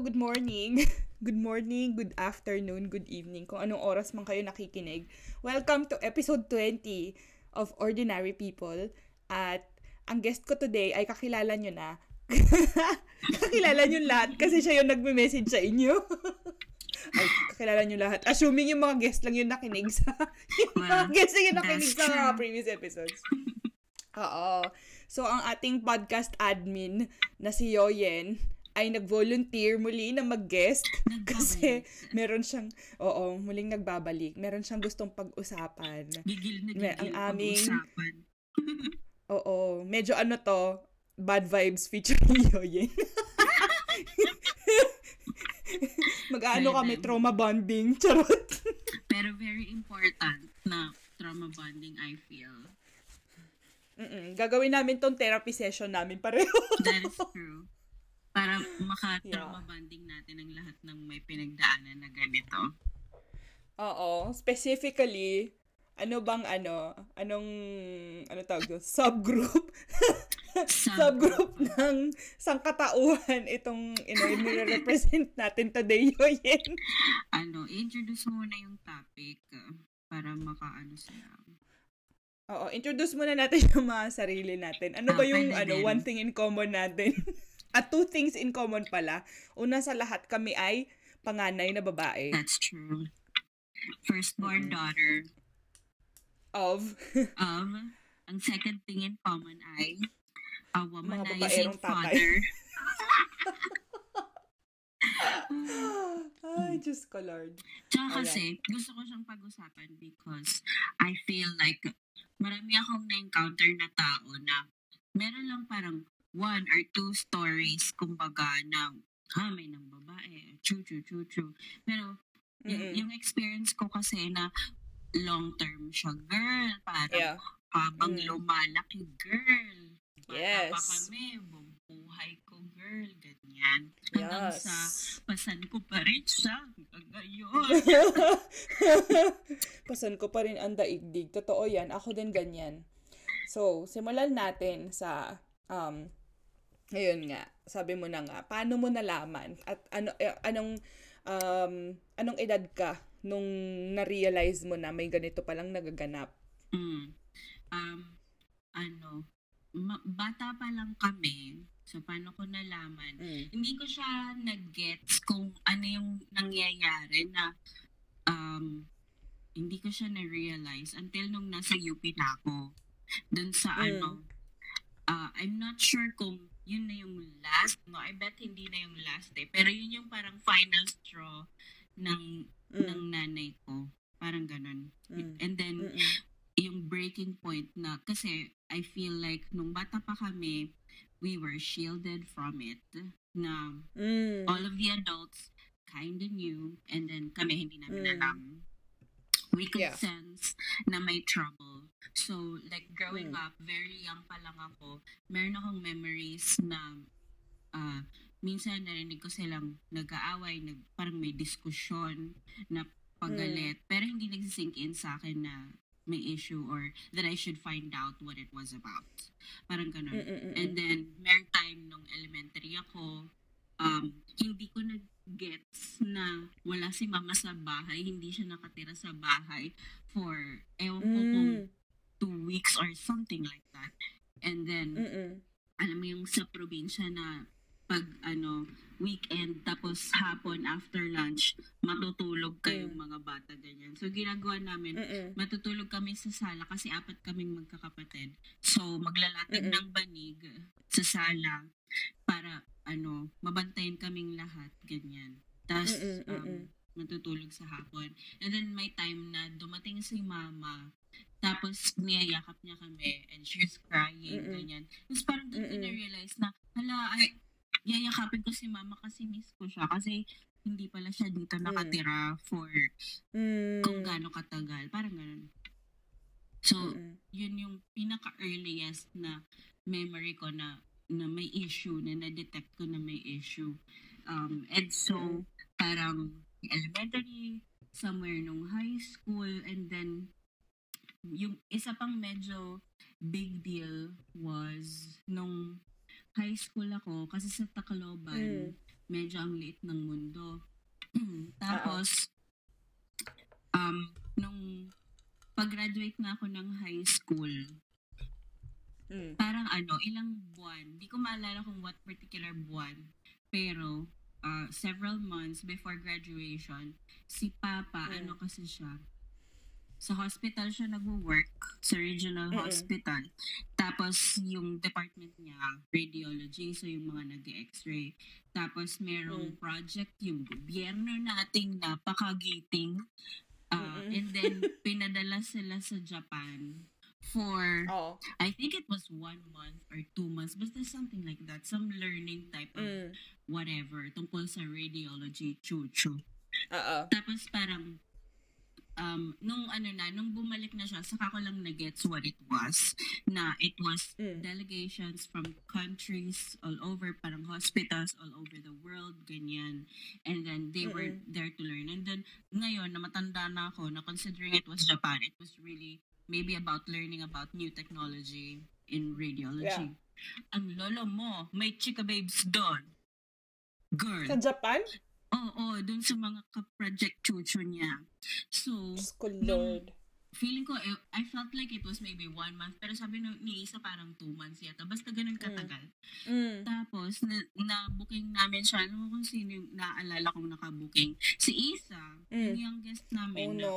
good morning. Good morning, good afternoon, good evening, kung anong oras man kayo nakikinig. Welcome to episode 20 of Ordinary People. At ang guest ko today ay kakilala nyo na. kakilala nyo lahat kasi siya yung nagme-message sa inyo. ay, kakilala nyo lahat. Assuming yung mga guest lang yung nakinig sa... yung mga guest lang yung nakinig sa mga previous episodes. Oo. So, ang ating podcast admin na si Yoyen ay nag-volunteer muli na mag-guest kasi meron siyang, oo, muling nagbabalik. Meron siyang gustong pag-usapan. Gigil na gigil ang aming- pag-usapan. Oo, medyo ano to, bad vibes featuring Yoyen. Mag-ano kami, trauma bonding. Charot. Pero very important na trauma bonding, I feel. Mm-mm. Gagawin namin tong therapy session namin pareho. That is true. Para maka-trauma bonding natin ang lahat ng may pinagdaanan na ganito. Oo, specifically, ano bang ano, anong, ano tawag doon, subgroup, subgroup ng sangkatauhan itong, you know, nire-represent natin today, Yoyen. Ano, introduce muna yung topic uh, para makaano sila. Oo, introduce muna natin yung mga sarili natin. Ano ba Ah, yung, ano, one thing in common natin? At two things in common pala. Una sa lahat, kami ay panganay na babae That's true. Firstborn Mm-mm. daughter of of, ang second thing in common ay a womanizing father. Ay, Diyos ko, Lord. Tsaka kasi, gusto ko siyang pag-usapan because I feel like marami akong na-encounter na tao na meron lang parang one or two stories, kumbaga, na ha, may nang babae, chu chu chu chu. Pero, y- Mm-mm. yung experience ko kasi na long-term siya, girl, parang Yeah. habang Mm. lumalaki, girl. Bata pa Yes. kami, buong buhay ko, girl, ganyan. Hanggang Yes. sa pasan ko pa rin siya hanggang ngayon. Pasan ko pa rin ang daigdig. Totoo yan. Ako din ganyan. So, simulan natin sa, um, ngayon nga, sabi mo na nga, paano mo nalaman? At ano, eh, anong, um, anong edad ka nung na-realize mo na may ganito palang nagaganap? Mm. Um, ano, ma- bata pa lang kami. So, paano ko nalaman? Mm. Hindi ko siya nag-gets kung ano yung nangyayari na um, hindi ko siya na-realize until nung nasa UP na ako. Dun sa Mm. ano, ah, I'm not sure kung yun na yung last. No, I bet hindi na yung last eh. Pero yun yung parang final straw ng, Mm. ng nanay ko. Parang ganun. Mm. And then, Mm-mm. yung breaking point na kasi I feel like nung bata pa kami we were shielded from it na Mm. all of the adults kind of knew and then kami hindi namin Mm. alam we could Yeah. sense na may trouble so like growing Mm. up very young pa lang ako meron akong memories na ah, minsan narinig ko silang nag-aaway nag, parang may diskusyon na pagalit pero hindi nagsisink in sa akin na may issue or that I should find out what it was about. Parang ganun. Mm-mm-mm. And then, meron time nung elementary ako, um, hindi ko nag-gets na wala si mama sa bahay, hindi siya nakatira sa bahay for, ewan ko kung Mm. two weeks or something like that. And then, Mm-mm. alam mo yung sa probinsya na pag ano weekend tapos hapon after lunch matutulog kayong mga bata ganyan. So ginagawa namin Mm-mm. matutulog kami sa sala kasi apat kaming magkakapatid. So maglalatag Mm-mm. ng banig sa sala para ano mabantayan kaming lahat ganyan. Tapos Mm-mm, um, matutulog sa hapon. And then may time na dumating si mama tapos niyayakap niya kami and she's crying, Mm-mm. ganyan. Tapos parang doon ko na-realize na, hala, ay, yayakapin ko si mama kasi miss ko siya. Kasi hindi pala siya dito nakatira for Mm. kung gaano katagal. Parang ganun. So, Mm-mm. yun yung pinaka-earliest na memory ko na na may issue, na na-detect ko na may issue. Um, and so, Mm. parang elementary, somewhere nung high school, and then yung isa pang medyo big deal was nung high school ako, kasi sa Tacloban, Mm. medyo ang liit ng mundo. Tapos, um, nung pag-graduate na ako ng high school, Mm. parang ano, ilang buwan, di ko maalala kung what particular buwan, pero uh, several months before graduation, si Papa, Mm. ano kasi siya, sa hospital siya nag-work, sa regional Mm-mm. hospital. Tapos, yung department niya, radiology, so yung mga nag-x-ray. Tapos, merong Mm. project yung gobyerno nating napakagiting. Uh, Mm-mm. and then, pinadala sila sa Japan for Oo. I think it was one month or two months, but there's something like that. Some learning type of Mm. whatever tungkol sa radiology, chuchu. Oo. Tapos parang, um, nung ano na, nung bumalik na siya, saka ko lang na-gets what it was. Na it was Mm. delegations from countries all over, parang hospitals all over the world, ganyan. And then they were Mm-mm. there to learn. And then ngayon, na matanda na ako, na considering it was Japan, it was really maybe about learning about new technology in radiology. Ang lolo mo, may chika babes doon. Girl. Sa Japan? Oo, dun sa mga ka-project chucho niya. So, ko, Lord. feeling ko, eh, I felt like it was maybe one month, pero sabi no, ni Isa parang two months yata. Basta ganun katagal. Mm. Tapos, na, na-booking namin siya. Mo kung sino yung naalala kong nakabooking? Si Isa, Mm. yung youngest Oh, namin. na- no.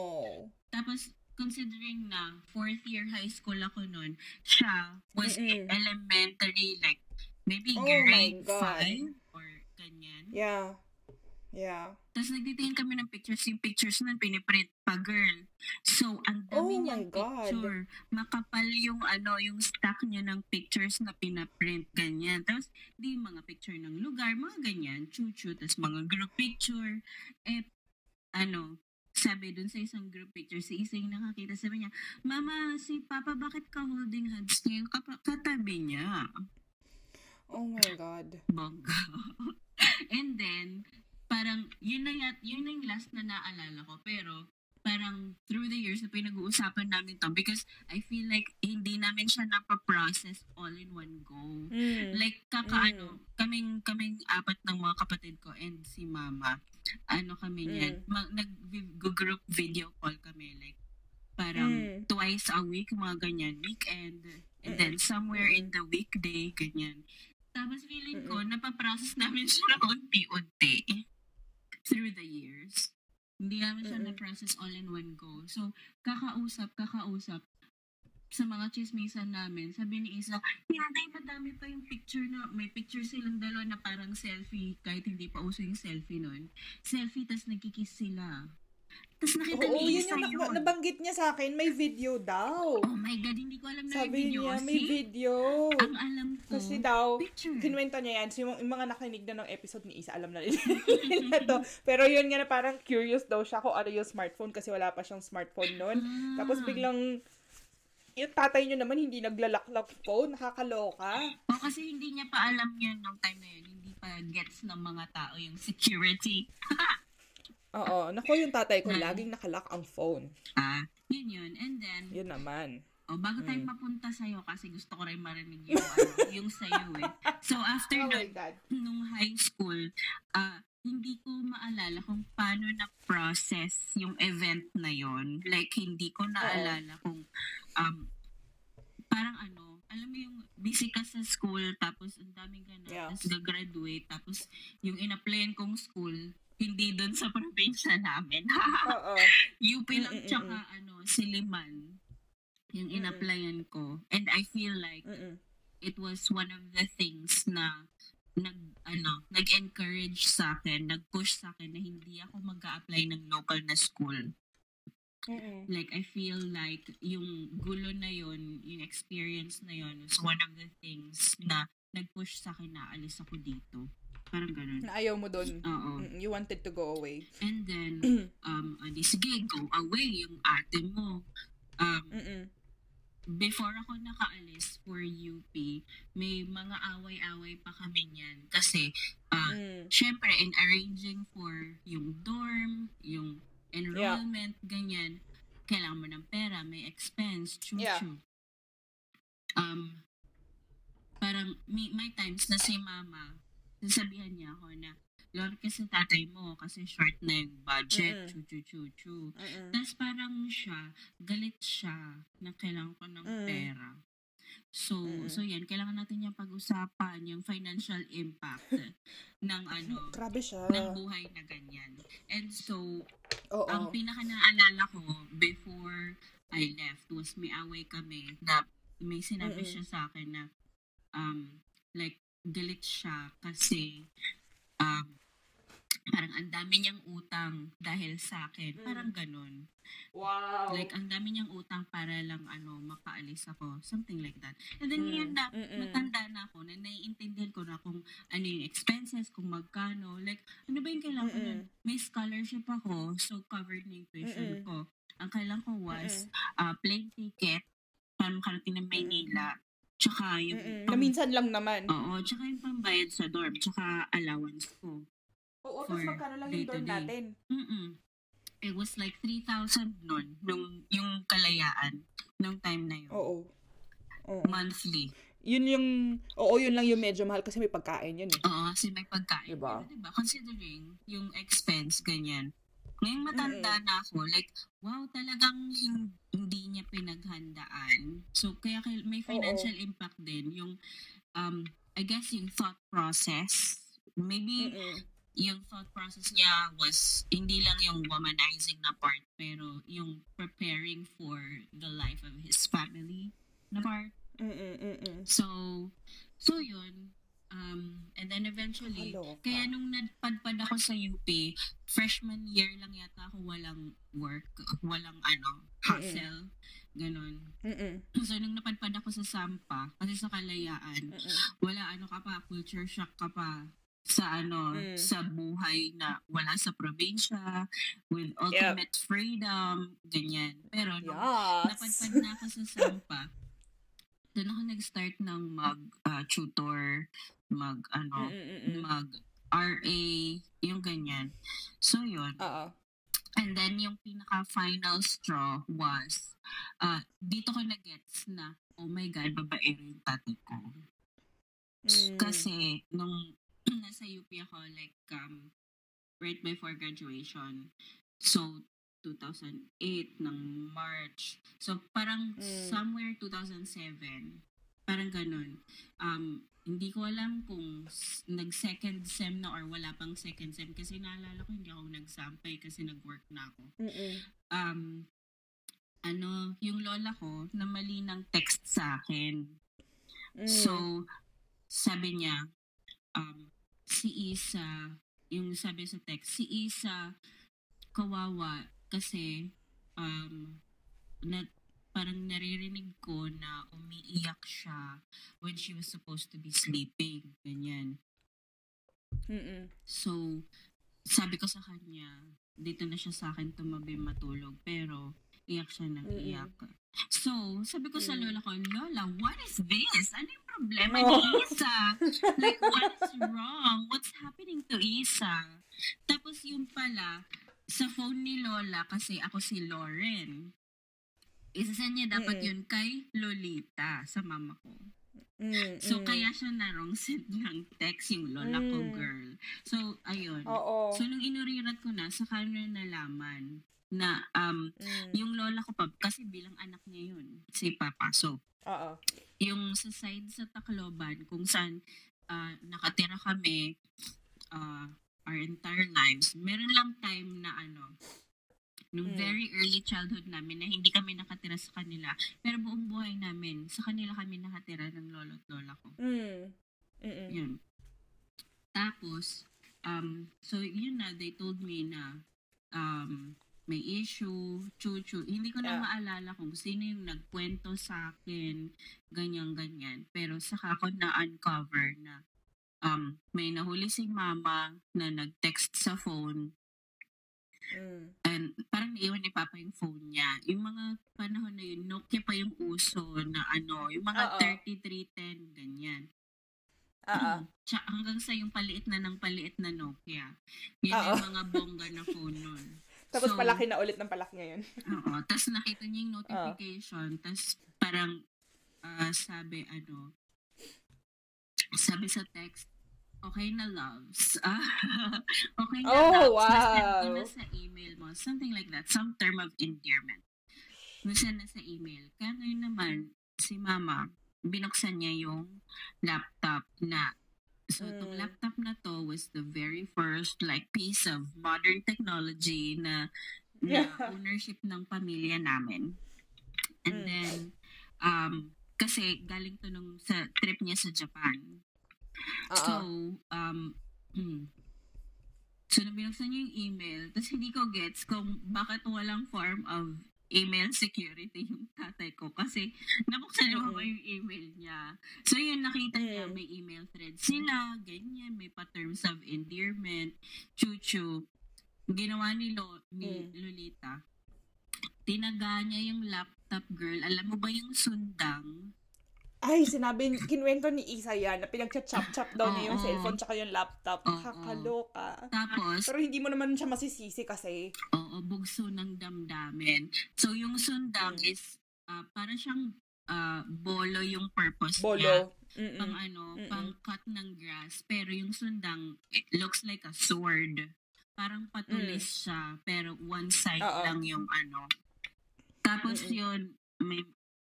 Tapos, considering na fourth year high school ako noon, siya was Mm-mm. elementary, like, maybe Oh grade my God. 5 or ganyan. Yeah. Yeah. Tapos nagtitingin kami ng pictures. Yung pictures nun, piniprint pa, girl. So, ang dami Oh niyang God. picture. Makapal yung, ano, yung stack niya ng pictures na pinaprint, ganyan. Tapos, di mga picture ng lugar, mga ganyan, chuchu. Tapos, mga group picture. Eh, ano, sabi dun sa isang group picture, si Isa yung nakakita, sabi niya, Mama, si Papa, bakit ka holding hands niya? Yung katabi niya. Oh my God. Bongga. And then, parang, yun na, yat, yun na yung last na naalala ko. Pero, parang through the years na pinag-uusapan namin to because I feel like hindi namin siya napaprocess all in one go. Mm. Like, kakaano, kaming, kaming apat ng mga kapatid ko and si mama, ano kami niyan, ma- nag-group video call kami, like, parang Mm. twice a week, mga ganyan, weekend, and then somewhere in the weekday, ganyan. Tapos feeling ko, napaprocess namin siya ng unti-unti through the years. Hindi namin siya na-process all in one go. So, kakausap, kakausap sa mga chismisan namin, sabi ni Isa, hindi, madami pa yung picture na, may picture silang dalawa na parang selfie, kahit hindi pa uso yung selfie nun. Selfie, tas nagkikiss sila. Tas nakita Oo, ni yun Isa yung yun. nak- nabanggit niya sa akin. May video daw. Oh my God, hindi ko alam na may Sabi video. niya, may See? video. Ang alam ko, Kasi daw, picture. kinwento niya yan. So, yung, yung mga nakinig na ng episode ni Isa, alam na nila nila to. Pero yun nga na parang curious daw siya kung ano yung smartphone kasi wala pa siyang smartphone noon. Ah. Tapos biglang, yung tatay niyo naman hindi naglalak-lock phone. Nakakaloka. O kasi hindi niya pa alam yun nung time na yun. Hindi pa gets ng mga tao yung security. Oo. Nako, yung tatay ko, Mm. laging nakalock ang phone. Ah, yun yun. And then, Yun naman. oh, bago tayo Mm. mapunta sa'yo, kasi gusto ko rin marinig yung, ano, yung sa'yo eh. So, after Oh nun, nung high school, ah, hindi ko maalala kung paano na-process yung event na yon. Like, hindi ko naalala kung, um, parang ano, alam mo yung busy ka sa school, tapos ang daming ganun, Yeah. tapos gagraduate, tapos yung in-applyan kong school, hindi doon sa probinsya namin. Oo. UP lang Mm-mm-mm. tsaka ano, Siliman yung Mm-mm. in-applyan ko. And I feel like Mm-mm. it was one of the things na nag ano, nag-encourage sa akin, nag-push sa akin na hindi ako mag-a-apply ng local na school. Mm-mm. Like I feel like yung gulo na yon, yung experience na yon is one of the things na nag-push sa akin na alis ako dito. Parang ganun. Na ayaw mo doon. Oo. Mm, You wanted to go away. And then, um, adi, sige, go away yung ate mo. Um, Mm-mm. before ako nakaalis for UP, may mga away-away pa kami niyan. Kasi, ah, Mm. syempre, in arranging for yung dorm, yung enrollment, ganyan, kailangan mo ng pera, may expense, chuchu. Yeah. Um, parang, may, may times na si mama, sasabihan niya ako na, loan ka sa tatay mo kasi short na yung budget, Mm-mm. chu chu chu. Mm-mm. Tapos parang siya, galit siya na kailangan ko ng Mm. pera. So, Mm-mm. so yan, kailangan natin yung pag-usapan, yung financial impact ng ano, Grabe siya. ng buhay na ganyan. And so, Oo. ang pinaka naalala ko before I left was may away kami na may sinabi Mm-mm. siya sa akin na um, like, galit siya kasi um, parang ang dami niyang utang dahil sa akin. Parang ganun. wow. Like, ang dami niyang utang para lang, ano, makaalis ako. Something like that. And then, Mm. yun na, Mm-mm. matanda na ako, na naiintindihan ko na kung ano yung expenses, kung magkano. Like, ano ba yung kailangan ko nun? May scholarship ako, so covered na yung tuition Mm-mm. ko. Ang kailangan ko was uh, plane ticket para makarating ng Maynila. Tsaka yung, Mm-mm. minsan lang naman. oo, tsaka yung pambayad sa dorm, tsaka allowance ko. Oo, tapos magkano lang yung dorm natin. Mm-mm. It was like 3,000 nun, nung, yung kalayaan, nung time na yun. Oo. Oo. Monthly. Yun yung, oo, yun lang yung medyo mahal kasi may pagkain yun eh. Oo, kasi may pagkain. Diba? Diba, considering yung expense, ganyan. Ngayon matanda na ako, like, wow, talagang hin- hindi niya pinaghandaan. So, kaya kay- may financial impact din. Yung, um, I guess yung thought process, maybe Mm-mm. yung thought process niya was hindi lang yung womanizing na part, pero yung preparing for the life of his family na part. Mm-mm. Mm-mm. So, so yun. Um, and then eventually, Nakakaloka. kaya nung nagpadpad ako sa UP, freshman year lang yata ako walang work, walang ano, hustle, ganun. Mm-mm. So, nung napadpad ako sa Sampa, kasi sa Kalayaan, Mm-mm. wala ano ka pa, culture shock ka pa sa ano, Mm. sa buhay na wala sa probinsya, with ultimate freedom, ganyan. Pero nung Yes. napadpad na ako sa Sampa, doon ako nag-start ng mag-tutor, mag, ano, Mm-mm. mag RA, yung ganyan. So, yun. Oo. And then, yung pinaka-final straw was, uh, dito ko na-gets na, oh my God, babaero yung tatay ko. Mm. Kasi, nung nasa UP ako, like, um, right before graduation, so, 2008 ng March. So, parang Mm. somewhere 2007, parang ganun. Um, hindi ko alam kung nag-second sem na or wala pang second sem kasi naalala ko hindi ako nagsampay kasi nag-work na ako. Mm-mm. Um, ano, yung lola ko na mali ng text sa akin. Mm. So, sabi niya, um, si Isa, yung sabi sa text, si Isa, kawawa, kasi, um, na, parang naririnig ko na umiiyak siya when she was supposed to be sleeping. Ganyan. Mm-mm. So, sabi ko sa kanya, dito na siya sa akin tumabi matulog, pero iyak siya ng Mm-mm. iyak. So, sabi ko sa lola ko, Lola, what is this? Ano yung problema Oh. ni Isa? like, what is wrong? What's happening to Isa? Tapos yung pala, sa phone ni Lola, kasi ako si Lauren, isa niya dapat Mm-mm. yun kay Lolita, sa mama ko. Mm, So, mm. kaya siya na wrong send ng text yung lola ko, Mm. girl. So, ayun. Oo. So, nung inurirat ko na, sa kanya nalaman na um, Mm. yung lola ko pa, kasi bilang anak niya yun, si Papa. So, Oo. yung sa side sa Tacloban, kung saan ah, nakatira kami ah, our entire lives, meron lang time na ano, nung Mm. very early childhood namin na hindi kami nakatira sa kanila. Pero buong buhay namin, sa kanila kami nakatira ng lolo at lola ko. Mm. Mm-mm. Yun. Tapos, um, so yun na, they told me na um, may issue, chuchu. Hindi ko na Yeah. maalala kung sino yung nagkwento sa akin, ganyan-ganyan. Pero saka ko na-uncover na um, may nahuli si mama na nag-text sa phone Mm. and parang naiwan ni Papa yung phone niya. Yung mga panahon na yun, Nokia pa yung uso na ano, yung mga Oo. 3310, ganyan. Oo. Tsaka hanggang sa yung paliit na ng paliit na Nokia. Yun Oo. yung mga bongga na phone nun. Tapos So, palaki na ulit ng palaki ngayon. Oo. Tapos nakita niya yung notification. Tapos parang ah, sabi ano, sabi sa text, okay na loves. Ah, okay na Oh, loves. Nasend ko wow. na sa email mo. Something like that. Some term of endearment. Nasend na sa email. Kaya ngayon naman, si mama, binuksan niya yung laptop na So, itong Mm. laptop na to was the very first like piece of modern technology na, na Yeah. ownership ng pamilya namin. And Mm. then, um, kasi galing to nung sa trip niya sa Japan. So, Oo. um, so, nung binuksan niya yung email, tapos hindi ko gets kung bakit walang form of email security yung tatay ko. Kasi, nabuksan niya Mm. mm yung email niya. So, yun, nakita niya, Mm. may email thread sila, ganyan, may pa terms of endearment, chuchu. Ginawa ni, Lo, ni Mm. Lolita, tinaga niya yung laptop girl. Alam mo ba yung sundang? Ay, sinabi, kinwento ni Isa yan na pinagcha-chop-chop daw niya yung cellphone tsaka yung laptop. Oo. Kakaloka. Tapos, Pero hindi mo naman siya masisisi kasi. Oo, bugso ng damdamin. So, yung sundang Mm. is, ah, para siyang ah, bolo yung purpose niya. Bolo. Pang Mm-mm. ano, Mm-mm. pang cut ng grass. Pero yung sundang, it looks like a sword. Parang patulis siya, pero one side Mm. Oo. lang yung ano. Tapos Mm-mm. yun, may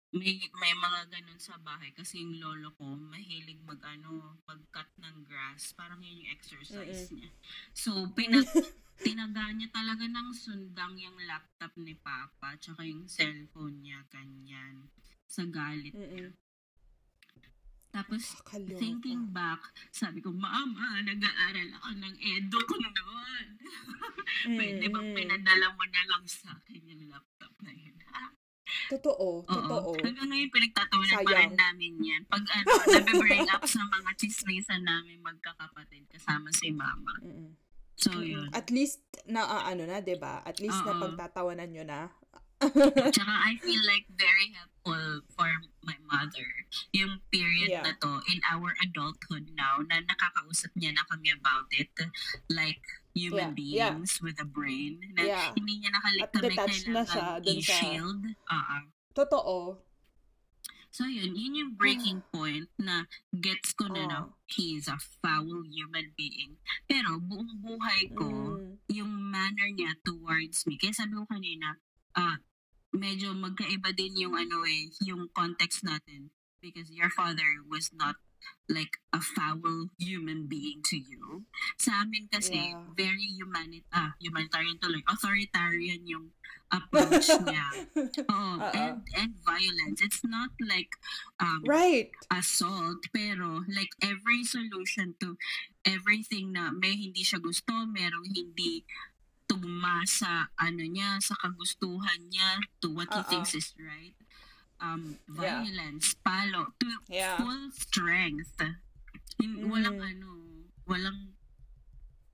may may mga ganun sa bahay kasi yung lolo ko mahilig mag ano, mag-cut ng grass. Parang yun yung exercise niya. So, pinag tinaga niya talaga ng sundang yung laptop ni Papa tsaka yung cellphone niya, ganyan. Sa galit. Mm-mm. Tapos, Kakaloka. thinking back, sabi ko, Mama, nag-aaral ako ng edo ko noon. Pwede bang pinadala mo na lang sa akin yung laptop na yun? Ah, Totoo. Oo. Totoo. Hanggang ngayon, pinagtatawanan pa Sayang. rin namin yan. Pag ano, nabibring up sa mga chismisan namin magkakapatid kasama si Mama. Mm-mm. So, yun. At least na ah, ano na, 'di ba? At least na Oo. pagtatawanan nyo na. Tsaka I feel like very helpful for my mother yung period Yeah. na to in our adulthood now na nakakausap niya na kami about it like human Yeah, yeah. beings with a brain na Yeah. hindi niya nakalik At kami detached na siya kailangan dun sa- i-shield. Oo. Totoo. So yun, yun yung breaking point na gets ko na na Oo. he is a foul human being. Pero buong buhay ko, Mm. yung manner niya towards me. Kaya sabi ko kanina, ah, medyo magkaiba din yung ano eh, yung context natin. Because your father was not like a foul human being to you. Sa amin kasi, Yeah. very humanit ah, humanitarian tuloy, authoritarian yung approach niya. Oo. and, and violence. It's not like um, Right. assault, pero like every solution to everything na may hindi siya gusto, merong hindi tugma sa ano niya, sa kagustuhan niya, to what he Oo. thinks is right. Um, Yeah. violence, palo, to Yeah. full strength. Hin- Mm. Walang ano, walang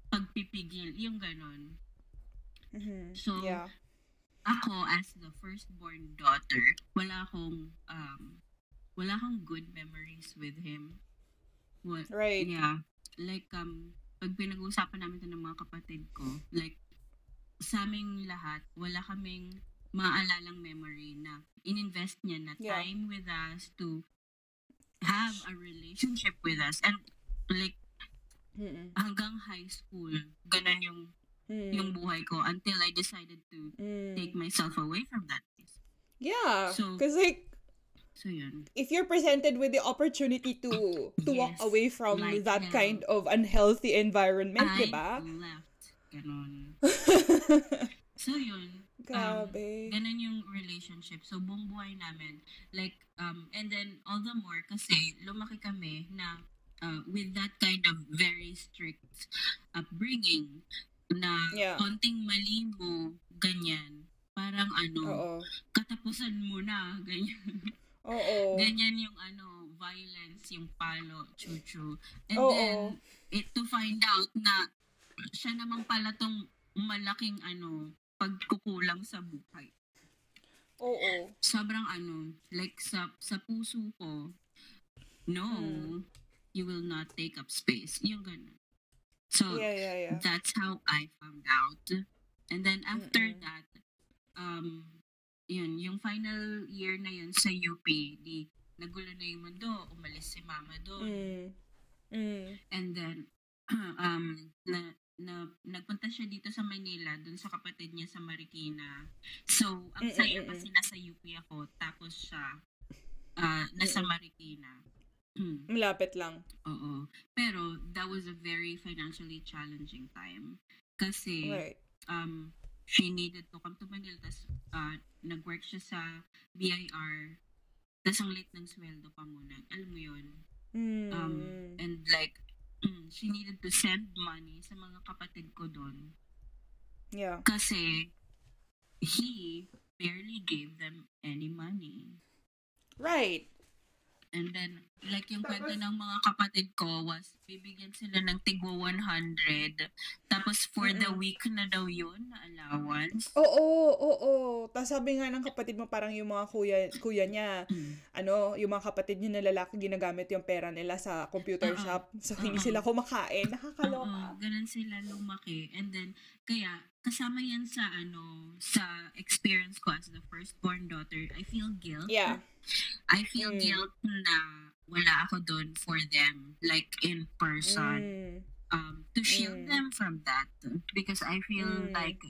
pagpipigil, yung ganon. Mhm. So, yeah. ako as the firstborn daughter, wala akong um wala akong good memories with him. What, Right. Yeah. Like um pag pinag-uusapan namin ito ng mga kapatid ko, like sa aming lahat, wala kaming maalalang memory na ininvest niya na Yeah. time with us to have a relationship with us and like Mm-mm. hanggang high school ganun yung Mm. yung buhay ko until I decided to Mm. take myself away from that place. Yeah. So- Because like, So yun. if you're presented with the opportunity to to walk Yes, away from like that hell. kind of unhealthy environment, I di ba? left. Ganon. So yun. Grabe. Ganon yung relationship. So buong buhay namin. Like, um, and then all the more kasi lumaki kami na uh, with that kind of very strict upbringing na Yeah. konting mali mo, ganyan. Parang ano, Oo. katapusan mo na, ganyan. Oo. Ganyan yung ano, violence, yung palo, chuchu. And Oo. then, it, to find out na siya naman pala tong malaking ano, pagkukulang sa buhay. Oo. Sobrang ano, like sa, sa puso ko, no, Hmm. you will not take up space. Yung ganun. So, Yeah, yeah, yeah. that's how I found out. And then after Mm-mm. that, um, yun, yung final year na yun sa UP, di nagulo na yung mundo, umalis si mama doon. Mm. Mm. And then, um, na, na, nagpunta siya dito sa Manila, dun sa kapatid niya sa Marikina. So, ang Mm, saya mm, mm, kasi nasa UP ako, tapos siya, ah, nasa Mm. Marikina. Mm, Malapit lang. Oo. Pero, that was a very financially challenging time. Kasi, Right. um, she needed to come to Manila, tapos uh, nag-work siya sa BIR, tapos ang late ng sweldo pa muna. Alam mo yun? Mm. Um, and like, Mm, she needed to send money sa mga kapatid ko doon. yeah. Kasi, he barely gave them any money. Right. And then, like yung kwento ng mga kapatid ko was, bibigyan sila ng tigwa 100. Tapos for the week na daw yun, na allowance. Oo, oo. Tapos sabi nga ng kapatid mo, parang yung mga kuya, kuya niya, Mm. ano, yung mga kapatid niya na lalaki, ginagamit yung pera nila sa computer Oo. shop. So, hindi Oo. sila kumakain. Oo, Nakakaloka. ganun sila lumaki. And then, kaya, kasama yan sa, ano, sa experience ko as the firstborn daughter, I feel guilt. Yeah. I feel Mm. guilt na wala ako doon for them, like in person, Mm. um, to shield Mm. them from that. Because I feel Mm. like,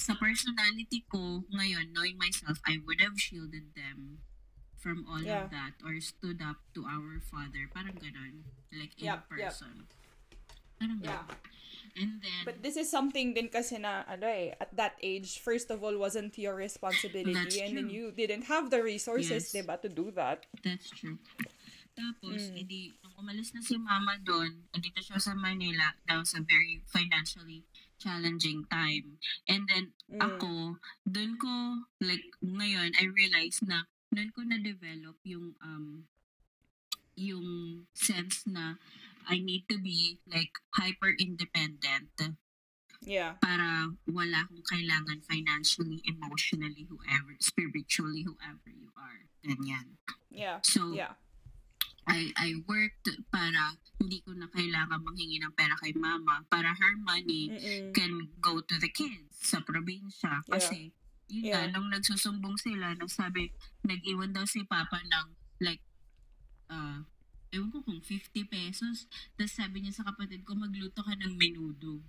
sa personality ko ngayon, knowing myself, I would have shielded them from all Yeah. of that or stood up to our father. Parang ganun. Like in Yep, yep. Parang Yeah. ganun. And then, But this is something din kasi na, ano eh, at that age, first of all, wasn't your responsibility. That's and then true. you didn't have the resources, Yes. diba, to do that. That's true. Tapos, Mm. edi, nung umalis na si mama doon, andito siya sa Manila, that was a very financially challenging time. And then, Mm. ako, doon ko, like, ngayon, I realized na, doon ko na-develop yung, um, yung sense na I need to be, like, hyper-independent Yeah. para wala akong kailangan financially, emotionally, whoever, spiritually, whoever you are. Ganyan. Yeah. So, Yeah. I I worked para hindi ko na kailangan manghingi ng pera kay mama para her money Mm-mm. can go to the kids sa probinsya. Yeah. Kasi, yun Yeah. nung nagsusumbong sila, nagsabi, nag-iwan daw si Papa ng, like, uh, ewan ko kung 50 pesos. Tapos sabi niya sa kapatid ko, magluto ka ng menudo.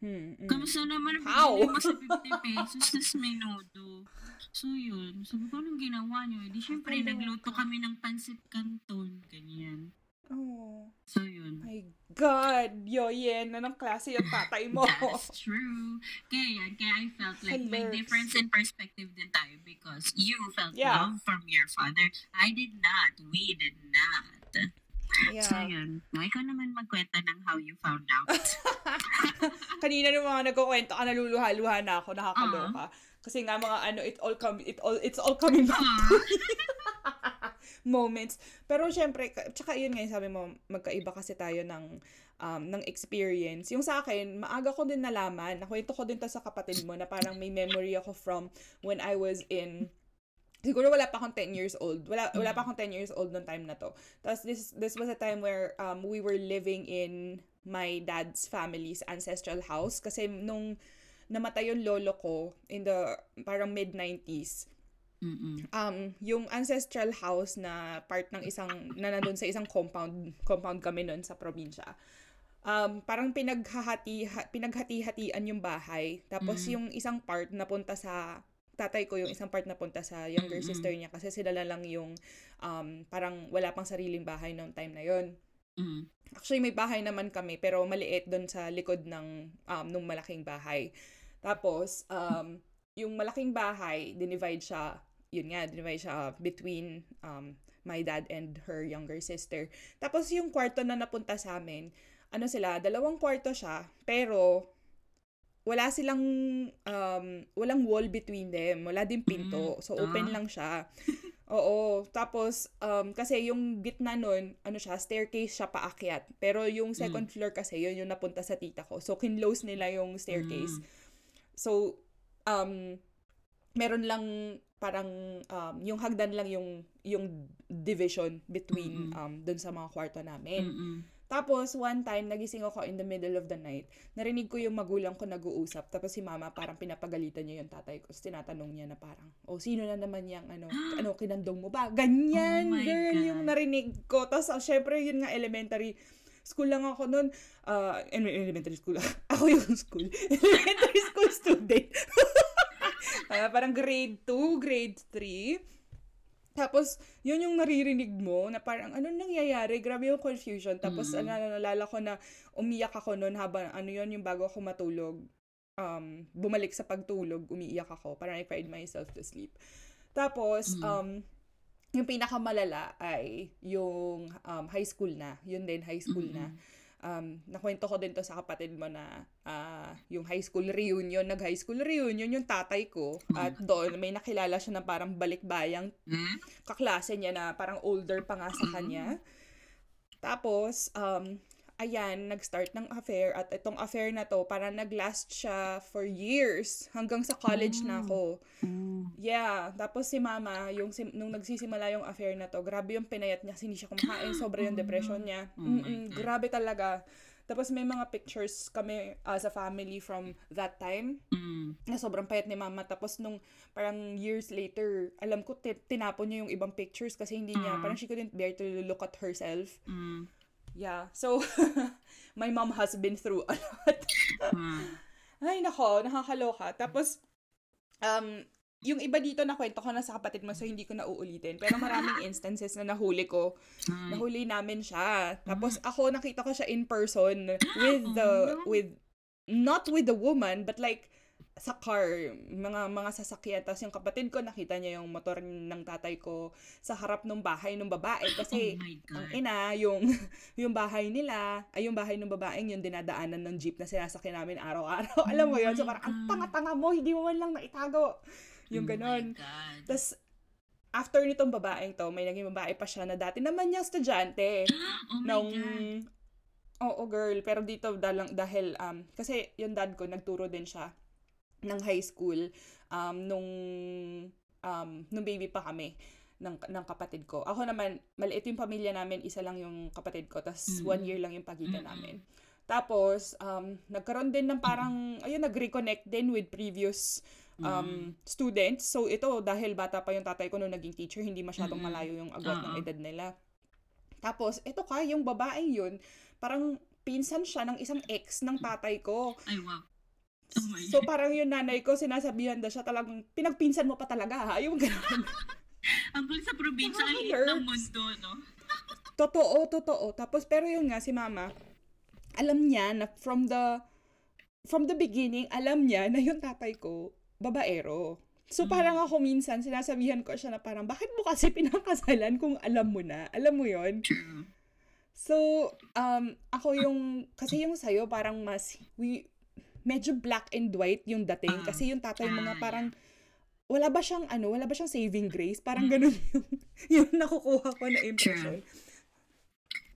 Hmm, mm. Kamusta naman How? mo sa 50 pesos tas menudo? So yun, sabi ko, anong ginawa niyo? Di syempre, nagluto kami ng pansit canton, ganyan. Oh. So yun. My God, Yoyen, anong klase yung tatay mo? That's true. Kaya yan, kaya I felt like may Hilarious. difference in perspective din tayo because you felt Yeah. love from your father. I did not. We did not. So Yeah. yun. No, ikaw naman magkwenta ng how you found out. Kanina nung mga nagkukwento ka, naluluha-luha na ako, nakakaloka. Kasi nga mga ano, it all come, it all, it's all coming back me. moments. Pero syempre, ka- tsaka yun nga yung sabi mo, magkaiba kasi tayo ng um, ng experience. Yung sa akin, maaga ko din nalaman, nakwento ko din to sa kapatid mo, na parang may memory ako from when I was in siguro wala pa akong 10 years old. Wala wala pa akong 10 years old noong time na to. Tapos this this was a time where um we were living in my dad's family's ancestral house kasi nung namatay yung lolo ko in the parang mid 90s Mm-mm. um yung ancestral house na part ng isang na nandun sa isang compound compound kami noon sa probinsya um parang pinaghahati ha- pinaghati-hatian yung bahay tapos Mm. yung isang part napunta sa tatay ko yung isang part napunta sa younger Mm-mm. sister niya kasi sila na lang yung um parang wala pang sariling bahay noong time na yon Mm. Actually, may bahay naman kami, pero maliit doon sa likod ng um, nung malaking bahay. Tapos, um, yung malaking bahay, dinivide siya, yun nga, dinivide siya between um, my dad and her younger sister. Tapos, yung kwarto na napunta sa amin, ano sila, dalawang kwarto siya, pero wala silang, um, walang wall between them. Wala din pinto. Mm, So, open ah. lang siya. Oo. Tapos, um, kasi yung gitna nun, ano siya, staircase siya paakyat. Pero yung second floor kasi, yun yung napunta sa tita ko. So, kinlose nila yung staircase. Mm. So, um, meron lang parang, um, yung hagdan lang yung, yung division between, um, dun sa mga kwarto namin. Mm-mm. Tapos, one time, nagising ako in the middle of the night. Narinig ko yung magulang ko nag-uusap. Tapos si mama parang pinapagalitan niya yung tatay ko. Tapos tinatanong niya na parang, oh, sino na naman yung ano, ano, kinandong mo ba? Ganyan, Oh girl, God. yung narinig ko. Tapos, oh, syempre, yun nga, elementary school lang ako noon. Uh, elementary school. ako yung school. elementary school student. Ah, parang grade 2, grade 3. Tapos, yun yung naririnig mo na parang, anong nangyayari? Grabe yung confusion. Tapos, Mm. ano, nalala ko na umiyak ako noon habang, ano yun, yung bago ako matulog. Um, bumalik sa pagtulog, umiiyak ako. Parang I cried myself to sleep. Tapos, Mm. um, yung pinakamalala ay yung um, high school na. Yun din, high school na. Um, nakwento ko din to sa kapatid mo na ah, yung high school reunion, nag-high school reunion, yung tatay ko. At doon, may nakilala siya na parang balikbayang Hmm? kaklase niya na parang older pa nga sa kanya. Tapos, um, ayan, nag-start ng affair at itong affair na to, parang nag-last siya for years hanggang sa college na ako. Yeah, tapos si mama, yung sim- nung nagsisimula yung affair na to, grabe yung pinayat niya, hindi siya kumakain, sobra yung depression niya. Mm-mm, grabe talaga. Tapos may mga pictures kami as a family from that time Mm. na sobrang payat ni mama. Tapos nung parang years later, alam ko ti- tinapon niya yung ibang pictures kasi hindi niya, Ah. parang she couldn't bear to look at herself. Mm. Yeah. So, my mom has been through a lot. Ah. Ay, nako, nakakaloka. Tapos, um, yung iba dito na kwento ko na sa kapatid mo so hindi ko na uulitin. Pero maraming instances na nahuli ko. Ay. Nahuli namin siya. Tapos ako nakita ko siya in person with the Oh, no. with not with the woman but like sa car, mga mga sasakyan. Tapos yung kapatid ko nakita niya yung motor ng tatay ko sa harap ng bahay ng babae kasi oh ang ina, yung, yung bahay nila, ay yung bahay ng babaeng yung dinadaanan ng jeep na sinasakyan namin araw-araw. Alam mo Oh yun? So my parang, ang tanga-tanga mo, hindi mo man lang naitago. Yung Oh ganon. God. Tapos, after nitong babaeng to, may naging babae pa siya na dati naman niyang estudyante. Oh my nung, God. oo girl, pero dito dalang, dahil, um, kasi yung dad ko, nagturo din siya ng high school um, nung, um, nung baby pa kami ng, ng kapatid ko. Ako naman, maliit yung pamilya namin, isa lang yung kapatid ko, tas Mm. one year lang yung pagitan Mm-mm. namin. Tapos, um, nagkaroon din ng parang, ayun, nag-reconnect din with previous Mm. Um, students. So, ito, dahil bata pa yung tatay ko nung naging teacher, hindi masyadong Mm-mm. malayo yung agwat ng Oo. edad nila. Tapos, ito ka, yung babaeng yun, parang pinsan siya ng isang ex ng tatay ko. Ay, wow. Oh my So, parang yung nanay ko, sinasabihan na siya talagang, pinagpinsan mo pa talaga, ha? Yung ganun. Ang kulit sa probinsya, ang Nakaka-hurts. ng mundo, no? totoo, totoo. Tapos, pero yun nga, si mama, alam niya na from the, from the beginning, alam niya na yung tatay ko, babaero. So, Mm. parang ako minsan, sinasabihan ko siya na parang, bakit mo kasi pinakasalan kung alam mo na? Alam mo yon. So, um, ako yung, kasi yung sa'yo, parang mas, we, medyo black and white yung dating. Ah, kasi yung tatay mo ah, nga parang, wala ba siyang, ano, wala ba siyang saving grace? Parang Mm. ganun yung, yung nakukuha ko na impression.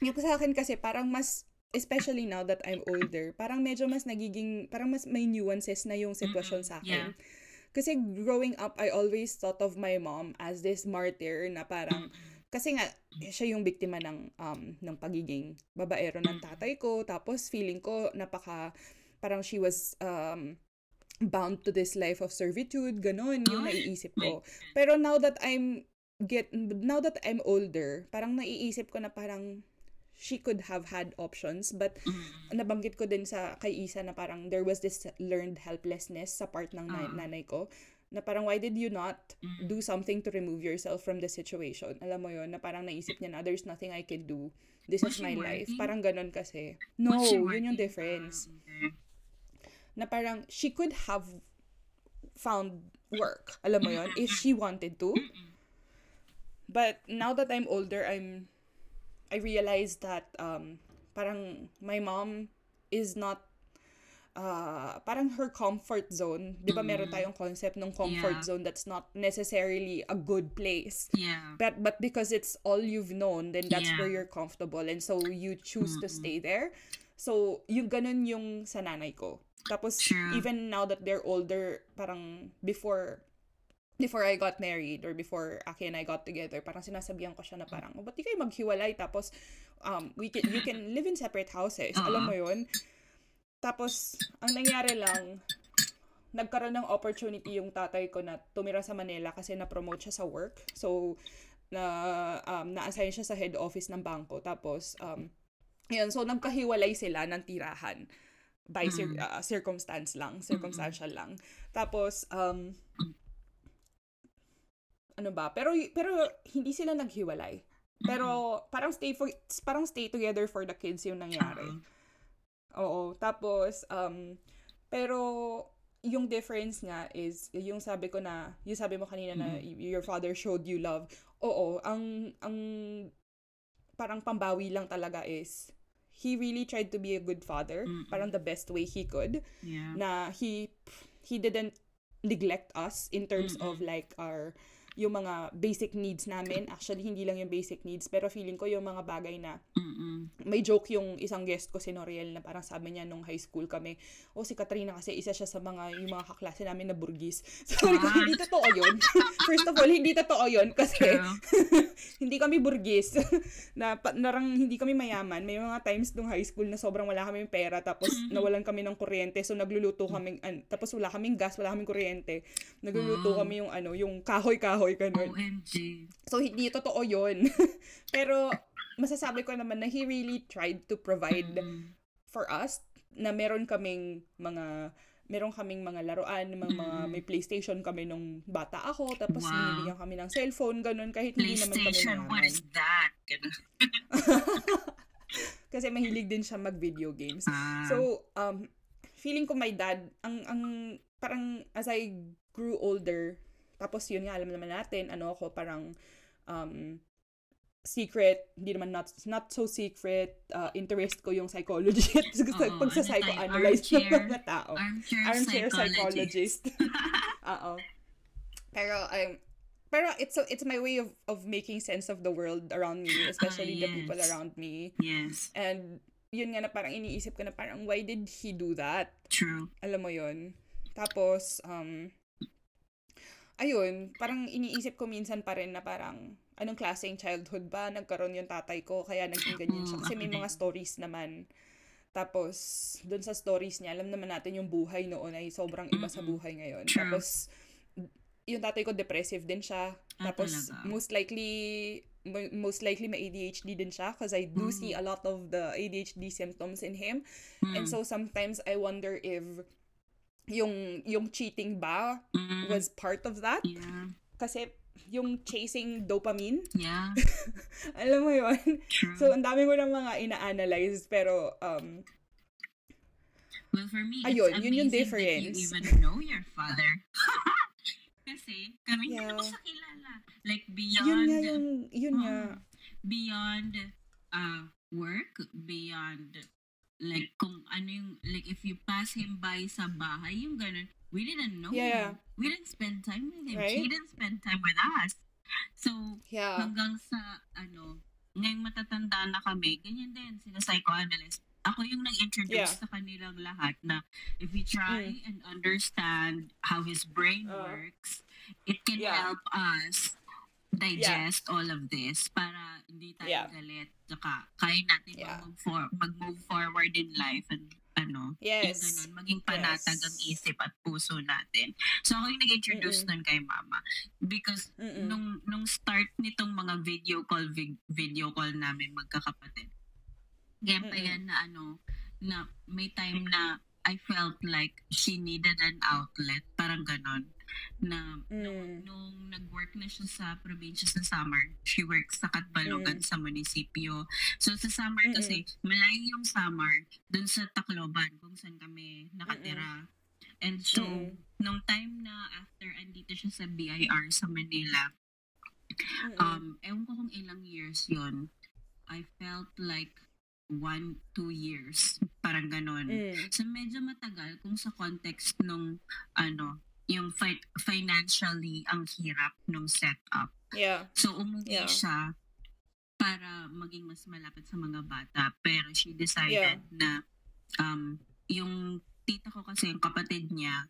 Yung sa akin kasi, parang mas, especially now that I'm older, parang medyo mas nagiging, parang mas may nuances na yung sitwasyon sa akin. yeah. Kasi growing up, I always thought of my mom as this martyr na parang, kasi nga, siya yung biktima ng, um, ng pagiging babaero ng tatay ko. Tapos, feeling ko, napaka, parang she was, um, bound to this life of servitude, ganon, yung naiisip ko. Pero now that I'm, get, now that I'm older, parang naiisip ko na parang, she could have had options, but Mm. nabanggit ko din sa kay Isa na parang there was this learned helplessness sa part ng na- Ah. nanay ko na parang why did you not Mm. do something to remove yourself from the situation? Alam mo yon na parang naisip niya na there's nothing I can do. This Was is my life. Parang ganon kasi. No yun yung difference. Ah, na parang she could have found work. Alam mo yon if she wanted to. But now that I'm older I'm I realized that um parang my mom is not uh, parang her comfort zone. Di ba meron Mm. tayong concept ng comfort Yeah. zone that's not necessarily a good place. Yeah. But but because it's all you've known, then that's Yeah. where you're comfortable and so you choose to Mm-mm. stay there. So, yung ganun yung sa nanay ko. Tapos, True. even now that they're older, parang before before I got married or before Aki and I got together, parang sinasabihan ko siya na parang, oh, ba't di kayo maghiwalay? Tapos, um, we can, you can live in separate houses. Oo. Alam mo yun? Tapos, ang nangyari lang, nagkaroon ng opportunity yung tatay ko na tumira sa Manila kasi na-promote siya sa work. So, na um, na-assign siya sa head office ng bangko. Tapos, um, yun, so nagkahiwalay sila ng tirahan by cir- uh, circumstance lang, circumstantial lang. Tapos, um, ano ba, pero, pero hindi sila naghiwalay. Pero, parang stay for, parang stay together for the kids yung nangyari. Oo. Tapos, um, pero, yung difference nga is, yung sabi ko na, yung sabi mo kanina na y- your father showed you love. Oo, ang, ang, parang pambawi lang talaga is, he really tried to be a good father. Mm-mm. Parang the best way he could. Yeah. Na he, he didn't neglect us in terms Mm-mm. of like our, yung mga basic needs namin. Actually, hindi lang yung basic needs, pero feeling ko yung mga bagay na Mm-mm. may joke yung isang guest ko si Noriel na parang sabi niya nung high school kami, oh si Katrina kasi isa siya sa mga yung mga kaklase namin na burgis. Sabi ko, Ah. hindi totoo yun. First of all, hindi totoo yun kasi hindi kami burgis. na pa, narang hindi kami mayaman. May mga times nung high school na sobrang wala kaming pera tapos nawalan kami ng kuryente so nagluluto kami an, tapos wala kaming gas, wala kaming kuryente. Nagluluto Wow. kami yung ano, yung kahoy-kahoy ganun. OMG. So, hindi totoo yun. Pero, masasabi ko naman na he really tried to provide Mm. for us na meron kaming mga meron kaming mga laruan, mga, mga may PlayStation kami nung bata ako, tapos Wow. binibigyan kami ng cellphone, ganun, kahit hindi naman kami PlayStation, what is that? Kasi mahilig din siya mag-video games. Ah, So, um, feeling ko my dad, ang, ang, parang as I grew older, tapos yun nga, alam naman natin, ano ako, parang, um, secret, hindi naman not, not so secret, uh, interest ko yung psychology at Oo, pag sa ano ng mga tao. armchair, Armchair psychologist. Oo. Pero, um, pero it's a, it's my way of of making sense of the world around me, especially the people yes. around me. yes, And yun nga na parang iniisip ko na parang why did he do that? true. Alam mo yun? Tapos, um, ayun, parang iniisip ko minsan pa rin na parang, anong klaseng childhood ba nagkaroon yung tatay ko, kaya naging ganyan siya. Kasi may mga din. stories naman. Tapos, dun sa stories niya, alam naman natin yung buhay noon ay sobrang iba sa buhay ngayon. True. Tapos, yung tatay ko depressive din siya. Ah, Tapos, most likely, mo- most likely may ADHD din siya because I do Mm. see a lot of the ADHD symptoms in him. And Mm. so sometimes I wonder if yung yung cheating ba Mm. was part of that yeah, kasi yung chasing dopamine yeah, alam mo yun true. so ang dami ko ng mga ina-analyze pero um well, for me, Ayun, it's yun yung difference. that you even know your father. Kasi, kami hindi Yeah. ko siya kilala. Like, yun beyond, nga yung yun nga Oo. beyond uh, work, beyond, like, kung ano yung, like, if you pass him by sa bahay, yung ganun, we didn't know Yeah. him. We didn't spend time with him. Right? He didn't spend time with us. So, yeah hanggang sa, ano, ngayong matatanda na kami, ganyan din, sila psychoanalyst. Ako yung nag-introduce Yeah. sa kanilang lahat na if we try and understand how his brain Uh, works, it can yeah. help us digest all of this para hindi tayo Yeah. galit. Saka kaya natin Yeah. mag-move, for, mag-move forward in life and ano, Yes. yung ganun, maging panatag Yes. ang isip at puso natin. So ako yung nag-introduce nun kay mama. Because Mm-mm. nung nung start nitong mga video call vi- video call namin magkakapatid. Kaya pa Mm-mm. yan na ano na may time na I felt like she needed an outlet, parang ganon. Na nung, Mm. nung nag-work na siya sa probinsya sa summer, she works sa Katbalogan sa munisipyo. So sa summer Mm-mm. kasi, malayo yung summer dun sa Tacloban kung saan kami nakatira. And so, Mm-mm. nung time na after andito siya sa BIR sa Manila, Mm-mm. um, ewan ko kung ilang years yon I felt like one, two years. Parang ganon. Mm. So, medyo matagal kung sa context nung, ano, yung fi- financially ang hirap nung setup. yeah So, umuwi Yeah. siya para maging mas malapit sa mga bata. Pero she decided Yeah. na um, yung tita ko kasi, yung kapatid niya,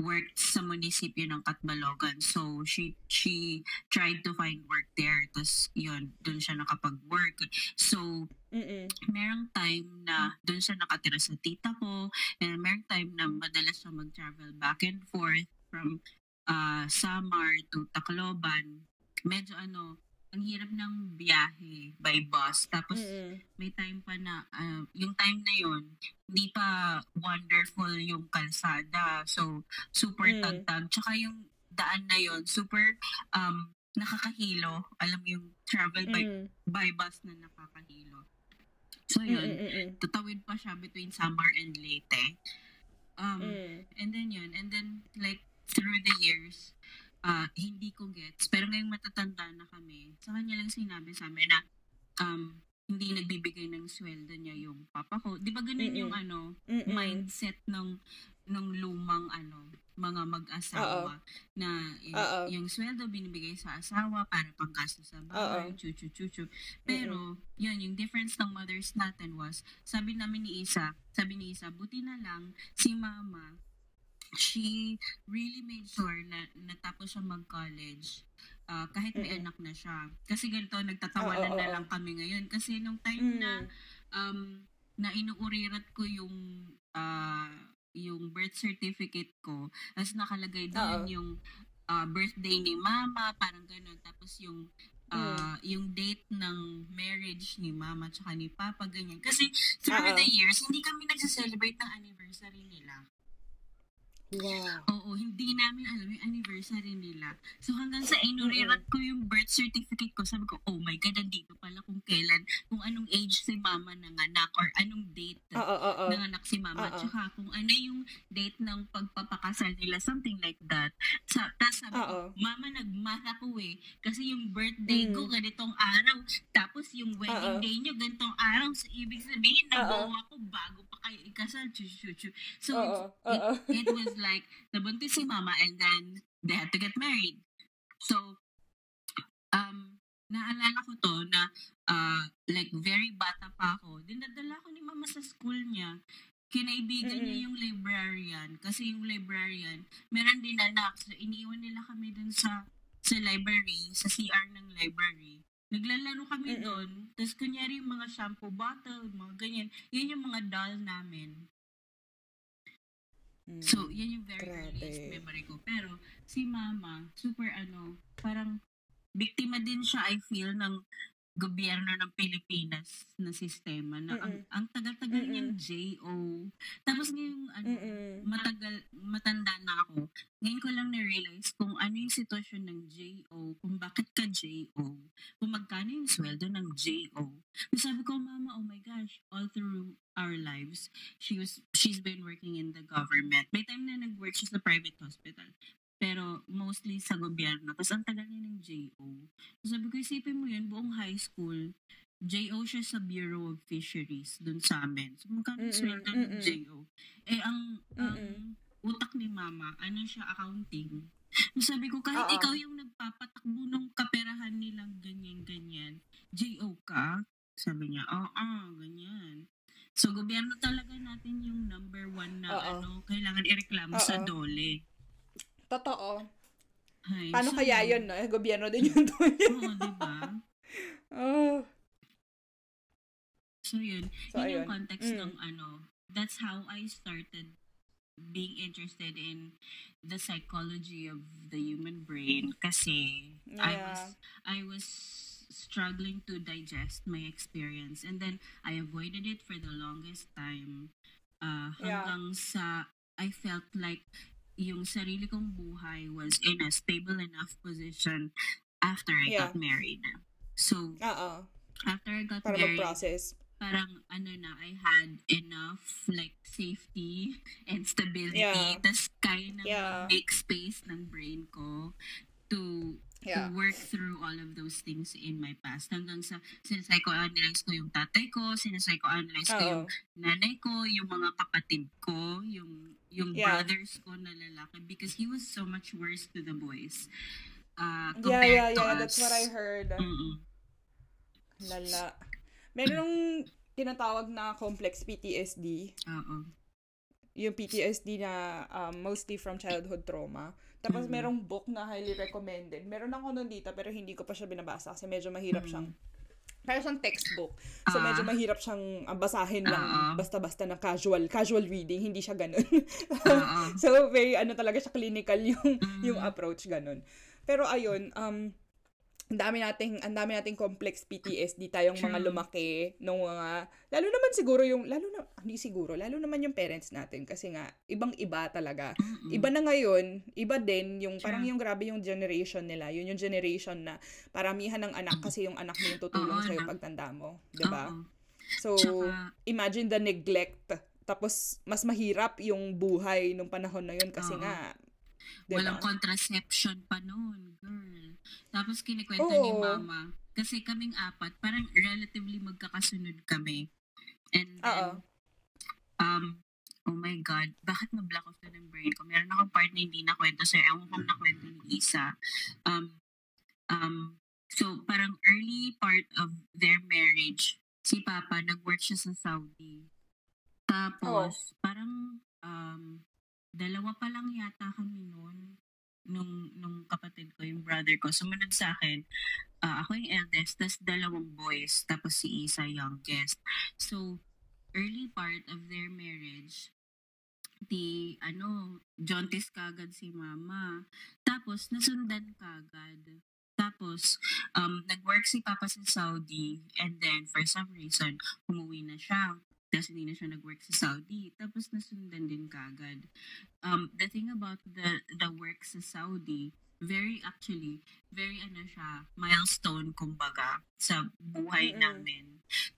worked sa munisipyo ng Catbalogan. So, she she tried to find work there. Tapos, yun, dun siya nakapag-work. So, Mm-mm. merong time na dun siya nakatira sa tita ko. And merong time na madalas siya mag-travel back and forth from uh, Samar to Tacloban. Medyo ano, ang hirap ng biyahe by bus. Tapos, Mm-mm. may time pa na, ah, yung time na yun, hindi pa wonderful yung kalsada. So, super Mm. tagtag. Tsaka yung daan na yun, super um, nakakahilo. Alam mo yung travel by, Mm. by bus na nakakahilo. So, yun. Mm-mm. Tatawid pa siya between Samar and Leyte. Um, Mm. And then yun. And then, like, through the years, ah hindi ko gets. Pero ngayong matatanda na kami, sa kanya lang sinabi sa amin na um, hindi nagbibigay ng sweldo niya yung papa ko. Di ba ganun Mm-mm. yung ano, Mm-mm. mindset ng ng lumang ano, mga mag-asawa na yung, Oo. yung sweldo binibigay sa asawa para panggasto sa bahay, Oo. chuchu chuchu. Pero yun yung difference ng mothers natin was sabi namin ni Isa, sabi ni Isa, buti na lang si mama she really made sure na natapos siya mag-college ah, kahit may Mm-mm. anak na siya. Kasi ganito, nagtatawanan na lang kami ngayon. Kasi nung time na Mm. um, na inuurirat ko yung ah, yung birth certificate ko, as nakalagay doon Oo. yung ah, birthday ni mama, parang ganun. Tapos yung ah, yung date ng marriage ni mama tsaka ni papa, ganyan. Kasi through Oo. the years, hindi kami nagsa-celebrate ng anniversary nila. Wow. Oo, hindi namin alam yung anniversary nila. So hanggang sa inurirat ko yung birth certificate ko, sabi ko, oh my God, nandito pala kung kailan, kung anong age si mama nanganak or anong date Oo, oo. nanganak si mama. Oo. Tsaka kung ano yung date ng pagpapakasal nila, something like that. Sa, tas sabi ko, mama, nagmath ako eh. Kasi yung birthday Mm. ko ganitong araw. Tapos yung wedding Oo. day nyo ganitong araw. So, ibig sabihin, nabuo ako bago kayo ikasal. Chu, chu, chu. So, Oo, it, oo. it was like, nabuntis si mama and then they had to get married. So, um, naalala ko to na uh, like very bata pa ako. Dinadala ko ni mama sa school niya. Kinaibigan niya Mm-mm. yung librarian. Kasi yung librarian, meron din anak. So, iniiwan nila kami dun sa sa library, sa CR ng library. Naglalaro kami Mm-mm. doon. Tapos, kunyari, yung mga shampoo bottle, mga ganyan. Yan yung mga doll namin. Mm. So, yan yung very Grabe. earliest memory ko. Pero, si mama, super ano, parang biktima din siya, I feel, ng gobyerno ng Pilipinas na sistema na ang, Mm-mm. ang tagal-tagal Mm-mm. niyang JO. Tapos ngayong ano, Mm-mm. matagal, matanda na ako, ngayon ko lang na-realize kung ano yung sitwasyon ng JO, kung bakit ka JO, kung magkano yung sweldo ng JO. Sabi ko, mama, oh my gosh, all through our lives, she was, she's been working in the government. May time na nag-work siya sa private hospital. Pero mostly sa gobyerno. Tapos ang tagal niya ng JO. So sabi ko, isipin mo yun, buong high school, JO siya sa Bureau of Fisheries dun sa amin. So magkano sweldo ng. JO? Eh, ang, ang utak ni mama, ano siya, accounting. Sabi ko, kahit Oo. ikaw yung nagpapatakbo ng kaperahan nilang ganyan-ganyan, JO ka? Sabi niya, oo, ganyan. So, gobyerno talaga natin yung number one na Oo. ano, kailangan ireklamo sa dole. Totoo. Ay, Paano so, kaya yun, no? Eh, Gobyerno din yung doon. Oo, diba? oh. So, yun. So, yun yung context Mm. ng ano. That's how I started being interested in the psychology of the human brain kasi I Yeah. was I was struggling to digest my experience and then I avoided it for the longest time uh, Yeah. hanggang sa I felt like yung sarili kong buhay was in a stable enough position after I Yeah. got married. So, Oo. after I got Para married, mag-process. parang ano na, I had enough like safety and stability. Yeah. Tapos kaya na Yeah. make space ng brain ko to to Yeah. work through all of those things in my past. Hanggang sa sinapsychoanalyze ko yung tatay ko, sinapsychoanalyze ko yung nanay ko, yung mga kapatid ko, yung yung Yeah. brothers ko na lalaki because he was so much worse to the boys. Uh, Yeah, yeah, yeah. us. That's what I heard. Mm-mm. Lala. Merong tinatawag na complex PTSD. Oo. yung PTSD na um, mostly from childhood trauma. Tapos Mm. merong book na highly recommended. Meron ako nun dito pero hindi ko pa siya binabasa kasi medyo mahirap Mm. siyang Parang siyang textbook. So, Ah. medyo mahirap siyang ah, basahin lang Ah. basta-basta na casual. Casual reading, hindi siya ganun. Oo. so, very, ano talaga siya, clinical yung, Mm. yung approach, ganun. Pero, ayun, um, ang dami nating ang dami nating complex PTSD tayong mga lumaki nung mga lalo naman siguro yung lalo na hindi siguro lalo naman yung parents natin kasi nga ibang iba talaga iba na ngayon, iba din yung parang yung grabe yung generation nila. Yun yung generation na paramihan ng anak kasi yung anak mo yung tutulong no? pagtanda mo. 'di ba? So, imagine the neglect. Tapos, mas mahirap yung buhay nung panahon na yun kasi nga, 'di ba? walang contraception pa noon, girl. Tapos kinikwento Oo. ni mama, kasi kaming apat, parang relatively magkakasunod kami. And then, Oo. um, oh my God, bakit na-block off na ng brain ko? Meron akong part na hindi nakwento sa'yo. Ewan kong nakwento ni Isa. Um, um, so, parang early part of their marriage, si Papa, nag-work siya sa Saudi. Tapos, parang, um, dalawa pa lang yata kami noon kapatid ko, sumunod sa akin, ah, ako yung eldest, tas dalawang boys, tapos si Isa youngest. So, early part of their marriage, di, ano, jauntis kagad si mama. Tapos, nasundan kagad. Tapos, um, nag-work si Papa sa Saudi, and then, for some reason, umuwi na siya. Tapos, hindi na siya nag-work sa Saudi. Tapos, nasundan din kagad. Um, the thing about the, the work sa Saudi, very actually, very ano siya, milestone, kumbaga, sa buhay Mm-mm. namin.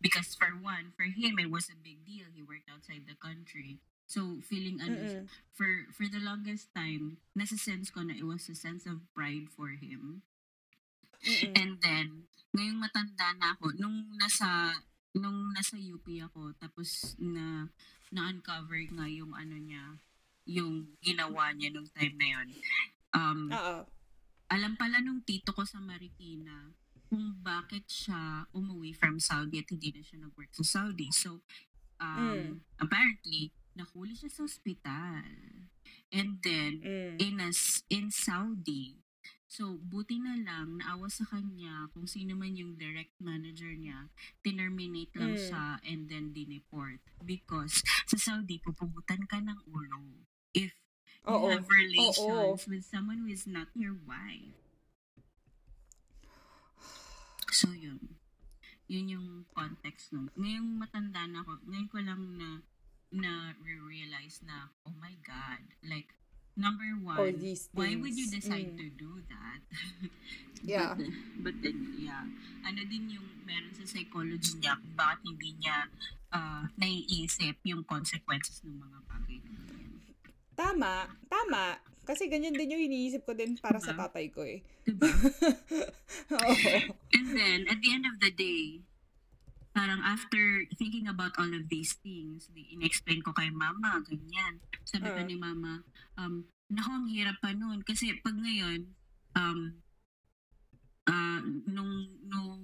Because for one, for him, it was a big deal. He worked outside the country. So, feeling ano, Mm-mm. for for the longest time, nasa sense ko na it was a sense of pride for him. Mm-mm. And then, ngayong matanda na ako, nung nasa nung nasa UP ako, tapos na na-uncover nga yung ano niya, yung ginawa niya nung time na yun. Um, Oo. alam pala nung tito ko sa Marikina kung bakit siya umuwi from Saudi at hindi na siya nag-work sa Saudi. So, um, Mm. apparently, nahuli siya sa ospital. And then, Mm. in, as, in Saudi, so, buti na lang, naawa sa kanya kung sino man yung direct manager niya, tinerminate lang Mm. siya and then dineport. Because sa Saudi, pupugutan ka ng ulo if you Oo. have relations Oo. with someone who is not your wife. So, yun. Yun yung context nun. Ngayong matanda na ako, ngayon ko lang na na realize na, oh my God, like, number one, these why would you decide Mm. to do that? Yeah. But, but then, yeah. Ano din yung meron sa psychology niya bakit hindi niya ah, naiisip yung consequences ng mga bagay na. Tama. Tama. Kasi ganyan din yung iniisip ko din para sa Diba? tatay ko eh. Diba? Oo. And then, at the end of the day, parang after thinking about all of these things, di in-explain ko kay mama, ganyan. Sabi ko Ah. ni mama, um, naku, ang hirap pa noon. Kasi pag ngayon, um, ah, nung, nung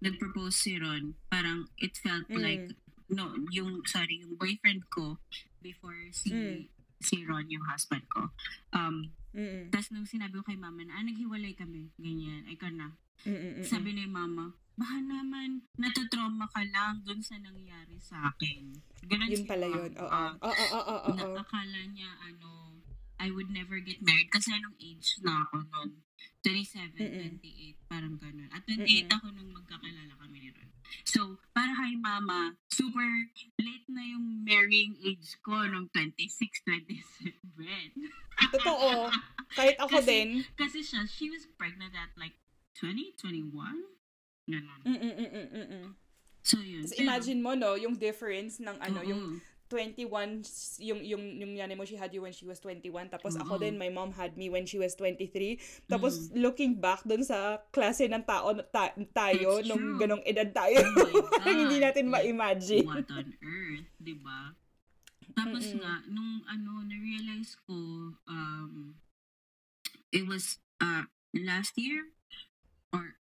nag-propose si Ron, parang it felt Mm. like, no, yung, sorry, yung boyfriend ko, before si, Mm. Si Ron, yung husband ko, um, Mm-mm. tapos nung sinabi ko kay mama na, ah, naghiwalay kami, ganyan, ay ka na. Mm-mm. Sabi ni mama, baka naman natutrauma ka lang dun sa nangyari sa akin. Ganun Yun pala yun. Oo. Ah, Oo, oo, oo, oo. na akala niya, ano, I would never get married kasi anong age na ako nun? 27, Mm-mm. 28, parang ganun. At 28 Mm-mm. ako nung magkakilala kami ni Ron. So, para kay mama, super late na yung marrying age ko nung 26, 27. Totoo. Kahit ako Kasi- din. Kasi siya, she was pregnant at like 20, 21? Ganun. Mm-mm-mm-mm-mm. So, yun. Pero- imagine mo, no, yung difference ng ano, Oo. yung 21, yung, yung, yung nanay mo, she had you when she was 21. Tapos ako Oo. din, my mom had me when she was 23. Tapos looking back dun sa klase ng tao ta- tayo, That's nung true. ganong edad tayo, Oh hindi natin Like, ma-imagine. What on earth, di ba? Tapos Mm-mm. nga, nung ano, na-realize ko, um, it was uh, last year or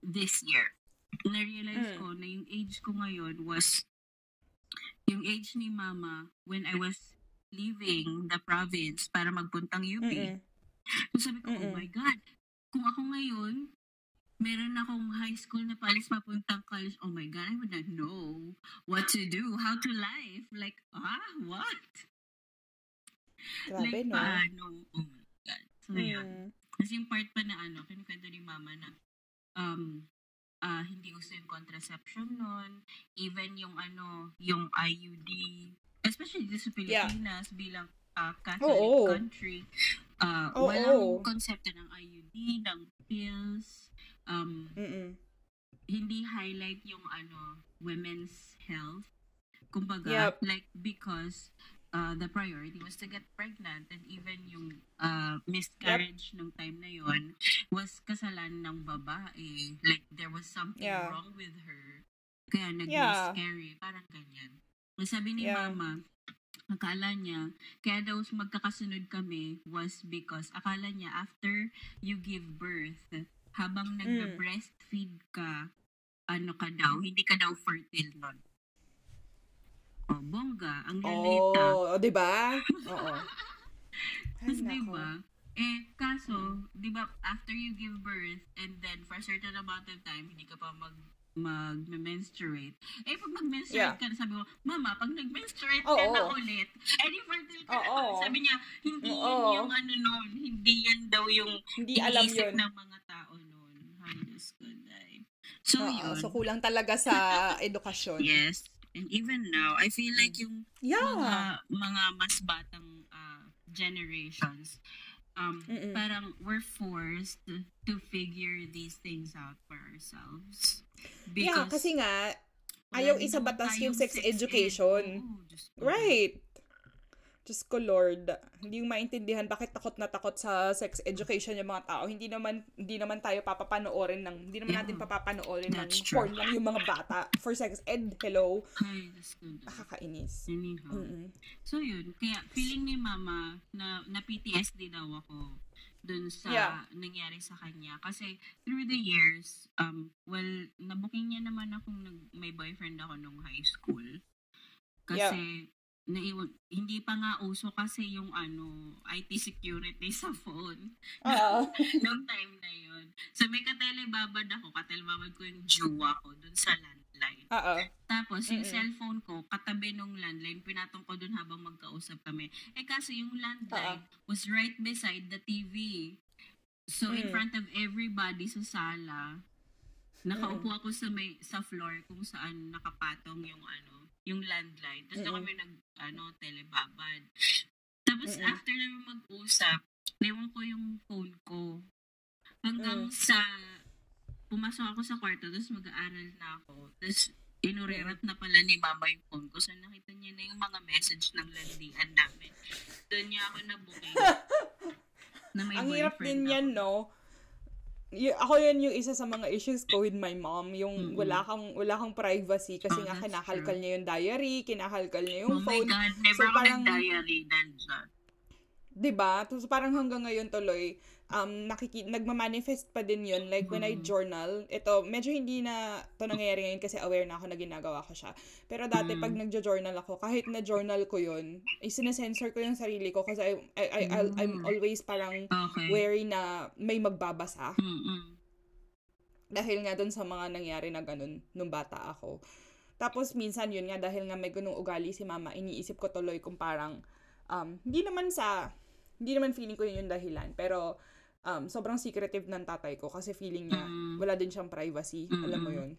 this year. Na-realize Mm. ko na yung age ko ngayon was yung age ni mama when I was leaving the province para magpuntang UP. Mm-mm. So sabi ko, oh Mm-mm. my God, kung ako ngayon, meron akong high school na palis papuntang college, oh my God, I would not know what to do, how to live. Like, ah, what? Grabe, like, no? paano? Oh my God. So, yun. Mm. Kasi yung part pa na ano, kinukwento ni mama na um, ah hindi uso yung contraception nun. Even yung ano, yung IUD, especially dito sa Yeah. Pilipinas bilang ah, Catholic Oo. country, ah Oo. walang konsepto ng IUD, ng pills, um, Mm-mm. hindi highlight yung ano, women's health. Kumbaga, Yep. like because uh, the priority was to get pregnant and even yung uh, miscarriage nung time na yon was kasalanan ng babae. Like there was something Yeah. wrong with her. Kaya Yeah. nag-miscarry. Parang ganyan. Sabi ni Yeah. mama, akala niya, kaya daw magkakasunod kami was because akala niya after you give birth, habang Mm. nagbe-breastfeed ka, ano ka daw, hindi ka daw fertile nun. O, bongga, ang lalita. Oh, di ba? Oo. Tapos, di ba, eh, kaso, di ba, after you give birth, and then for a certain amount of time, hindi ka pa mag mag-menstruate. Eh, pag mag-menstruate Yeah. ka, sabi ko, Mama, pag nag-menstruate Oo. ka na ulit, eh, di fertile ka Oo. na. Sabi niya, hindi yan Oo. yung ano nun, hindi yan daw yung Hindi alam yun. ng mga tao nun. Ay, Diyos ko. So, Oo, yun. so kulang talaga sa edukasyon. Yes. And even now, I feel like yung mga Yeah. mga mas batang uh, generations, um, Mm-mm. parang we're forced to figure these things out for ourselves. yeah, kasi nga, ayaw wala din isa naman batas tayong yung sex ed. education. Diyos ko. Right. Diyos ko, Lord. Hindi yung maintindihan bakit takot na takot sa sex education yung mga tao. Hindi naman hindi naman tayo papapanoorin ng, hindi naman Yeah. natin papapanoorin ng That's true. porn lang yung mga bata for sex ed. Hello. Ay. Nakakainis. Mm-mm. So yun, kaya feeling ni mama na na PTSD daw ako dun sa Yeah. nangyari sa kanya. Kasi through the years, um, well, nabuking niya naman akong nag, may boyfriend ako nung high school. Kasi naiwan, hindi pa nga uso kasi yung ano, IT security sa phone Oo. nung time na yun. So may katelebabad ako, katelebabad ko yung jowa ko dun sa landline. Oo. Tapos, yung Mm-mm. cellphone ko, katabi nung landline, pinatong ko dun habang magkausap kami. Eh, kaso yung landline was right beside the TV. So, in Mm. front of everybody sa sala, nakaupo ako sa may sa floor kung saan nakapatong yung ano, yung landline. Tapos Mm-mm. kami nag, ano, telebabad. Tapos, Mm-mm. after namin mag-usap, naiwan ko yung phone ko. Hanggang Mm. sa, pumasok ako sa kwarto, tapos mag-aaral na ako. Tapos, inurirat na pala ni mama yung phone ko. So, nakita niya na yung mga message ng landian namin. Doon niya ako nabuking. na may Ang hirap din yan, ako. no? Y- ako yan yung isa sa mga issues ko with my mom, yung Mm-mm. wala kang wala kang privacy kasi Oh, nga kinakalkal true. niya yung diary, kinakalkal niya Oh yung my phone. God, never So, parang- nag-diary dahil dyan. 'Di ba? Tapos parang hanggang ngayon tuloy um nakiki nagma-manifest pa din 'yun like when I Mm. journal. Ito medyo hindi na to nangyayari ngayon kasi aware na ako na ginagawa ko siya. Pero dati Mm. pag nagjo-journal ako, kahit na journal ko 'yun, isinesensor ko yung sarili ko kasi I, I, I I'll- I'm Mm. always parang Okay. wary na may magbabasa Mm-mm. dahil nga dun sa mga nangyari na ganun nung bata ako. Tapos minsan yun nga dahil nga may ganung ugali si mama, iniisip ko tuloy kung parang um, hindi naman sa hindi naman feeling ko yun yung dahilan, pero um, sobrang secretive ng tatay ko kasi feeling niya Mm. wala din siyang privacy, alam mo yun.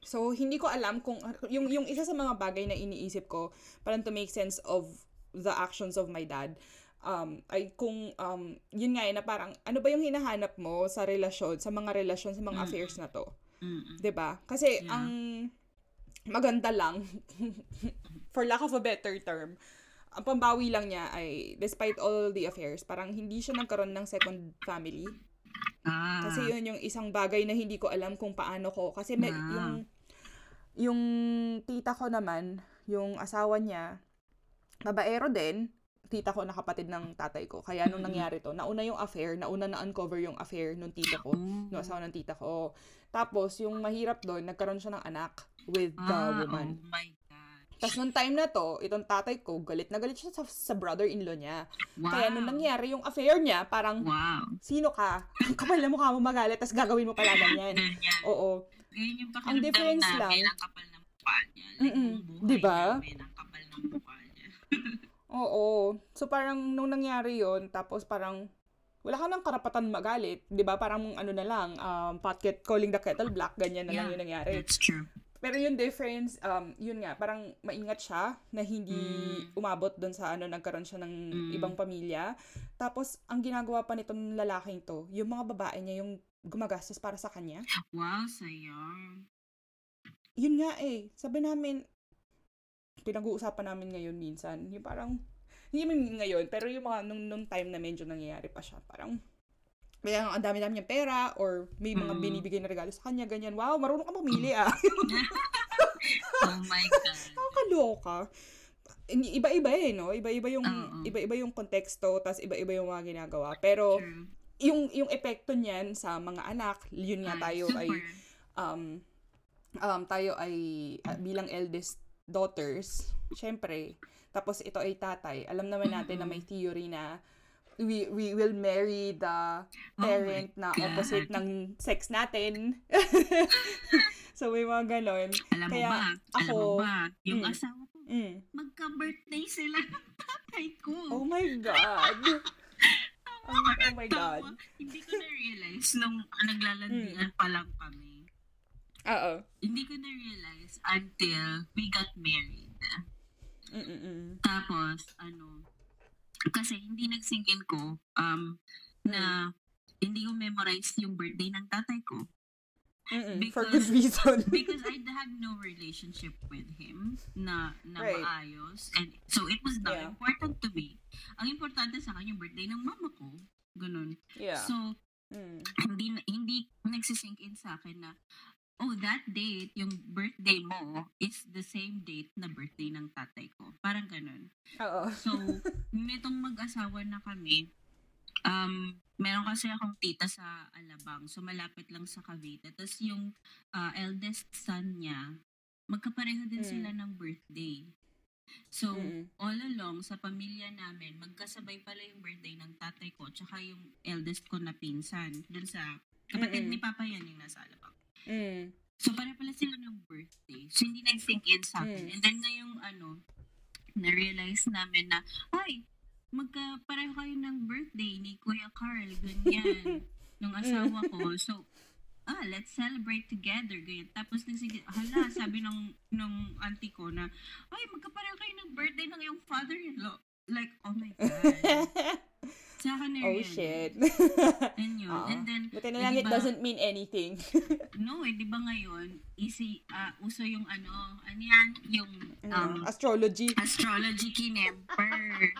So, hindi ko alam kung, yung, yung isa sa mga bagay na iniisip ko, parang to make sense of the actions of my dad, um, ay kung, um, yun nga eh, na parang, ano ba yung hinahanap mo sa relasyon, sa mga relasyon, sa mga Mm. affairs na to? Mm-mm. 'Di ba? Kasi, Yeah. ang maganda lang, for lack of a better term, ang pambawi lang niya ay, despite all the affairs, parang hindi siya nagkaroon ng second family. Ah. Kasi yun yung isang bagay na hindi ko alam kung paano ko. Kasi may, Ah. yung, yung tita ko naman, yung asawa niya, babaero din, tita ko na kapatid ng tatay ko. Kaya nung nangyari to, nauna yung affair, nauna na-uncover yung affair nung tita ko, Oh. nung asawa ng tita ko. Tapos, yung mahirap doon, nagkaroon siya ng anak with the ah, woman. Oh my. Tapos nung time na to, itong tatay ko, galit na galit siya sa, sa brother-in-law niya. Wow. Kaya nung nangyari yung affair niya, parang, Wow. sino ka? Ang kapal na mukha mo magalit, tapos gagawin mo pala ganyan. Ganyan. Oo. Ganyan yung Ang difference namin, lang- ang kapal ng mukha niya. Like, Mm-mm. Diba? namin, ang kapal ng mukha niya. Oo. So parang nung nangyari yon tapos parang wala ka nang karapatan magalit, 'di ba? Parang ano na lang, um, pot calling the kettle black, ganyan na lang Yeah, yung nangyari. That's true. Pero yung difference, um, yun nga, parang maingat siya na hindi Mm. umabot doon sa ano, nagkaroon siya ng Mm. ibang pamilya. Tapos, ang ginagawa pa nitong lalaking to, yung mga babae niya yung gumagastos para sa kanya. Wow, sayang. Yun nga eh, sabi namin, pinag-uusapan namin ngayon minsan, yung parang, hindi naman ngayon, pero yung mga nung, nung time na medyo nangyayari pa siya, parang, kaya ang dami-dami niyang pera or may mga Mm. binibigay na regalo sa kanya, ganyan. Wow, marunong ka pumili ah. Oh my God. Nakakaloka. Iba-iba eh, no? Iba-iba yung, Oo. iba-iba yung konteksto, tas iba-iba yung mga ginagawa. Pero, True. yung, yung epekto niyan sa mga anak, yun nga Ay, tayo ay, super. um, um, tayo ay ah, bilang eldest daughters, syempre, tapos ito ay tatay. Alam naman natin na may theory na we we will marry the Oh parent my na God. opposite ng sex natin. so may mga ganon. Alam Kaya mo ba? Alam mo ako- ba? Yung Mm. asawa ko, Mm. magka-birthday sila ng tatay ko. Oh my God. oh, oh my God. Hindi ko na-realize nung naglalandian pa lang kami. Oo. Hindi ko na-realize until we got married. Mm-mm. Tapos, ano, kasi hindi nag-sink in ko um, na hindi ko memorize yung birthday ng tatay ko. Mm-mm. For good Because- reason. Because I had no relationship with him na, na Right. maayos. And so it was not Yeah. important to me. Ang importante sa akin yung birthday ng mama ko. Ganun. yeah. So, Mm. hindi hindi nagsisink in sa akin na oh, that date, yung birthday mo is the same date na birthday ng tatay ko. Parang ganun. Oo. So, nitong mag-asawa na kami, um, meron kasi akong tita sa Alabang. So, malapit lang sa Cavite. Tapos yung ah, eldest son niya, magkapareho din Mm. sila ng birthday. So, Mm-mm. all along sa pamilya namin, magkasabay pala yung birthday ng tatay ko tsaka yung eldest ko na pinsan. Dun sa, kapatid Mm-mm. ni Papa yan yung nasa Alabang. Mm. So, pare pala sila ng birthday. So, hindi nag-sink in sa akin. Mm. And then, ngayong ano, na-realize namin na, ay, magka-pareho kayo ng birthday ni Kuya Carl, ganyan, nung asawa ko. So, ah, let's celebrate together, ganyan. Tapos, nagsige, hala, sabi ng, nung auntie ko na, ay, magka-pareho kayo ng birthday ng iyong father-in-law. Like, oh my God. Sa akin na oh, shit. And yun. Oo. And then, Buti na eh, lang di it doesn't mean anything. No, eh, di ba ngayon, easy, ah, uso yung ano, ano yan, yung um, Um, astrology. astrology kinemper.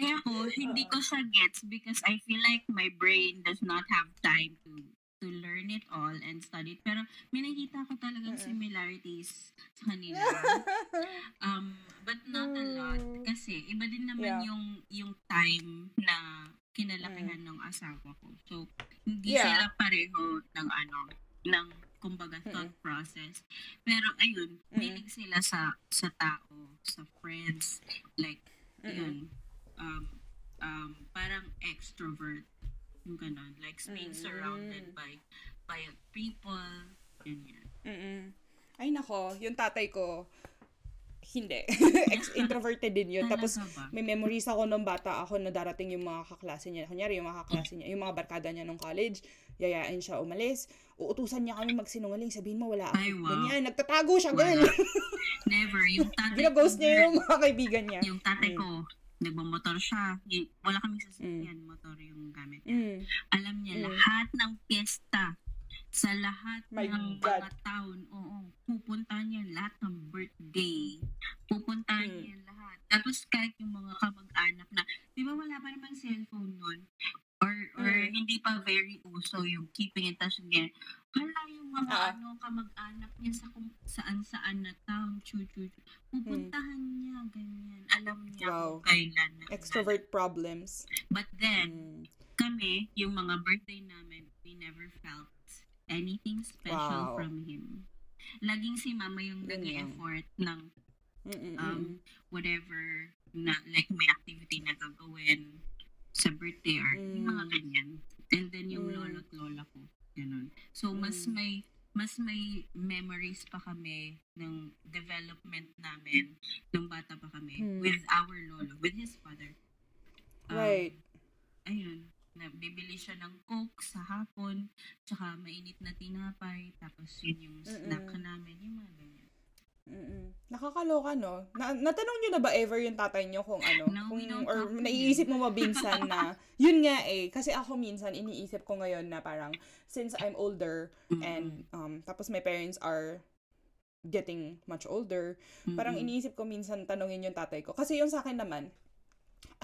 Eh ako, hindi ko siya gets because I feel like my brain does not have time to to learn it all and study it. Pero may nakita ko talagang Mm-mm. similarities sa kanila. Um, but not a lot. Kasi iba din naman Yeah. yung yung time na kinalakihan ng asawa ko. So, hindi Yeah. sila pareho ng ano, ng kumbaga thought process. Pero ayun, Mm-mm. mahilig sila sa sa tao, sa friends, like Mm-mm. yun. Um, um, parang extrovert. Yung ganun. Like being Mm. surrounded by by people. Ganyan. Mm-mm. Ay nako, yung tatay ko, hindi. Ex- introverted din yun. Tapos, may memories ako nung bata ako na darating yung mga kaklase niya. Kunyari, yung mga kaklase niya, yung mga barkada niya nung college, yayain siya umalis, uutusan niya kami magsinungaling, sabihin mo wala ako. Ay, wow. Ganyan, nagtatago siya, girl. Never. Yung tatay Ginaghost ko, niya yung mga kaibigan niya. yung tatay Mm. Nagmamotor siya. Wala kaming sasakyan, motor yung gamit niya. Mm. Alam niya, Mm. lahat ng piyesta, sa lahat My ng God. mga town, oo, pupuntahan niya lahat ng birthday. Pupuntahan Mm. niya lahat. Tapos kahit yung mga kamag-anak na, di ba wala pa naman cellphone nun? Or, or Mm. hindi pa very uso yung keeping in touch niya. Hala yung mga Ah. ano, kamag-anak niya sa kung saan-saan na town, chu chu chu. Pupuntahan niya, ganyan. Alam niya Hmm. Wow. kung kailan. na- Extrovert problems. But then, Mm. kami, yung mga birthday namin, we never felt anything special Wow. from him. Laging si mama yung Yun nag lang. effort ng Mm-mm. um, whatever na like may activity na gagawin sa birthday or yung mga Mm. ganyan. And then yung Mm. lolo't lola ko. Ganun. So, mas Mm. may mas may memories pa kami ng development namin nung bata pa kami Mm. with our lolo, with his father. Um, Right. Ayun, na bibili siya ng coke sa hapon, tsaka mainit na tinapay, tapos yun yung snack Mm-mm. namin, yung mga. Mm-mm. Nakakaloka, no? Na, natanong nyo na ba ever yung tatay nyo kung ano? No, kung, or naiisip mo ba minsan na, yun nga eh. Kasi ako minsan, iniisip ko ngayon na parang, since I'm older, Mm-mm. and um, tapos my parents are getting much older, parang Mm-mm. iniisip ko minsan tanongin yung tatay ko. Kasi yung sa akin naman,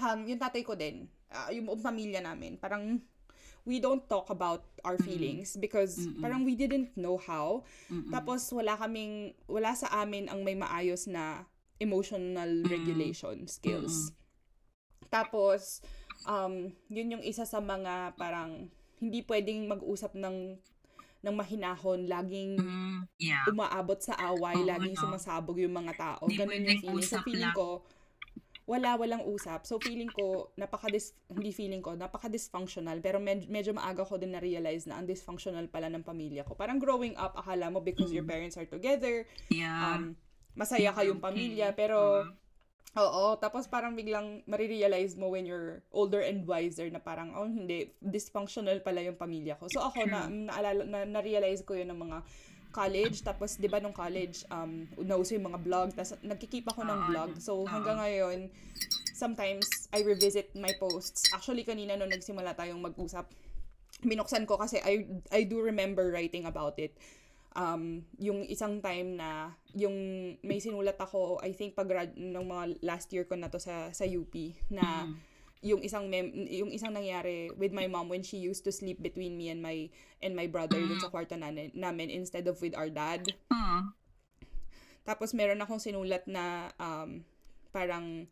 um, yung tatay ko din, ah, yung buong pamilya namin, parang we don't talk about our feelings because Mm-mm. parang we didn't know how. Mm-mm. Tapos wala kaming, wala sa amin ang may maayos na emotional regulation skills. Tapos, um, yun yung isa sa mga parang hindi pwedeng mag-usap ng ng mahinahon, laging Mm, yeah. umaabot sa away, Oo, laging no. sumasabog yung mga tao. Di Ganun yung feeling. So, feeling ko, wala, walang usap. So, feeling ko, napaka hindi feeling ko, napaka-dysfunctional. Pero med- medyo maaga ko din na-realize na ang dysfunctional pala ng pamilya ko. Parang growing up, akala mo because your Mm. parents are together, Yeah. um, masaya kayong Okay. pamilya. Pero, Uh, Oo, tapos parang biglang marirealize mo when you're older and wiser na parang, oh hindi, dysfunctional pala yung pamilya ko. So ako, na, naalala, na, na-realize ko yun ng mga college. Tapos, di ba nung college, um, nauso yung mga vlog. Tapos, nagkikeep ako ng vlog. So, oo. hanggang ngayon, sometimes, I revisit my posts. Actually, kanina nung nagsimula tayong mag-usap, binuksan ko kasi I, I do remember writing about it um, yung isang time na yung may sinulat ako, I think pag grad ng mga last year ko na to sa sa UP na Mm. Yung isang mem- yung isang nangyari with my mom when she used to sleep between me and my and my brother dun sa kwarto namin, namin instead of with our dad. uh, Tapos meron akong sinulat na um, parang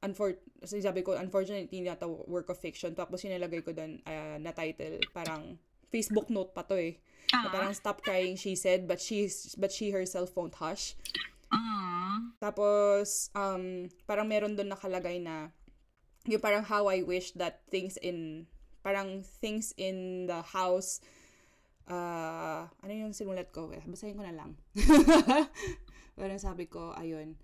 unfor sabi ko unfortunately not a work of fiction. Tapos sinilagay ko doon uh, na title parang Facebook note pa to eh. Na ah, parang stop crying she said but she's but she herself won't hush. Ah, tapos um parang meron doon nakalagay na yung parang how I wish that things in parang things in the house uh, ano yung sinulat ko eh, basahin ko na lang parang sabi ko ayun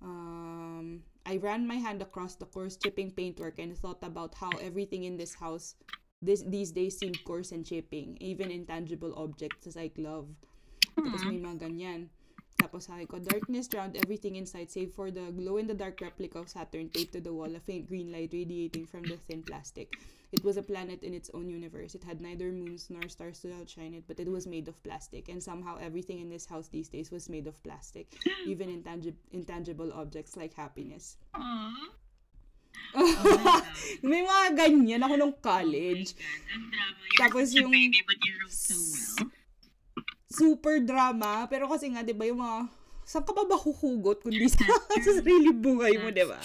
um, I ran my hand across the coarse chipping paintwork and thought about how everything in this house this these days seemed coarse and chipping, even intangible objects as I love. Tapos may mga ganyan. Tapos sabi ko, darkness drowned everything inside save for the glow-in-the-dark replica of Saturn taped to the wall, a faint green light radiating from the thin plastic. It was a planet in its own universe. It had neither moons nor stars to outshine it, but it was made of plastic. And somehow everything in this house these days was made of plastic. Even intangib- intangible objects like happiness. ah. Oh. May mga ganyan ako nung Oh college. God. Ang drama. You're Tapos yung- baby, but you wrote so well. Super drama. Pero kasi nga, di ba, yung mga... Saan ka ba ba huhugot kundi sa, sa sarili buhay mo, di ba?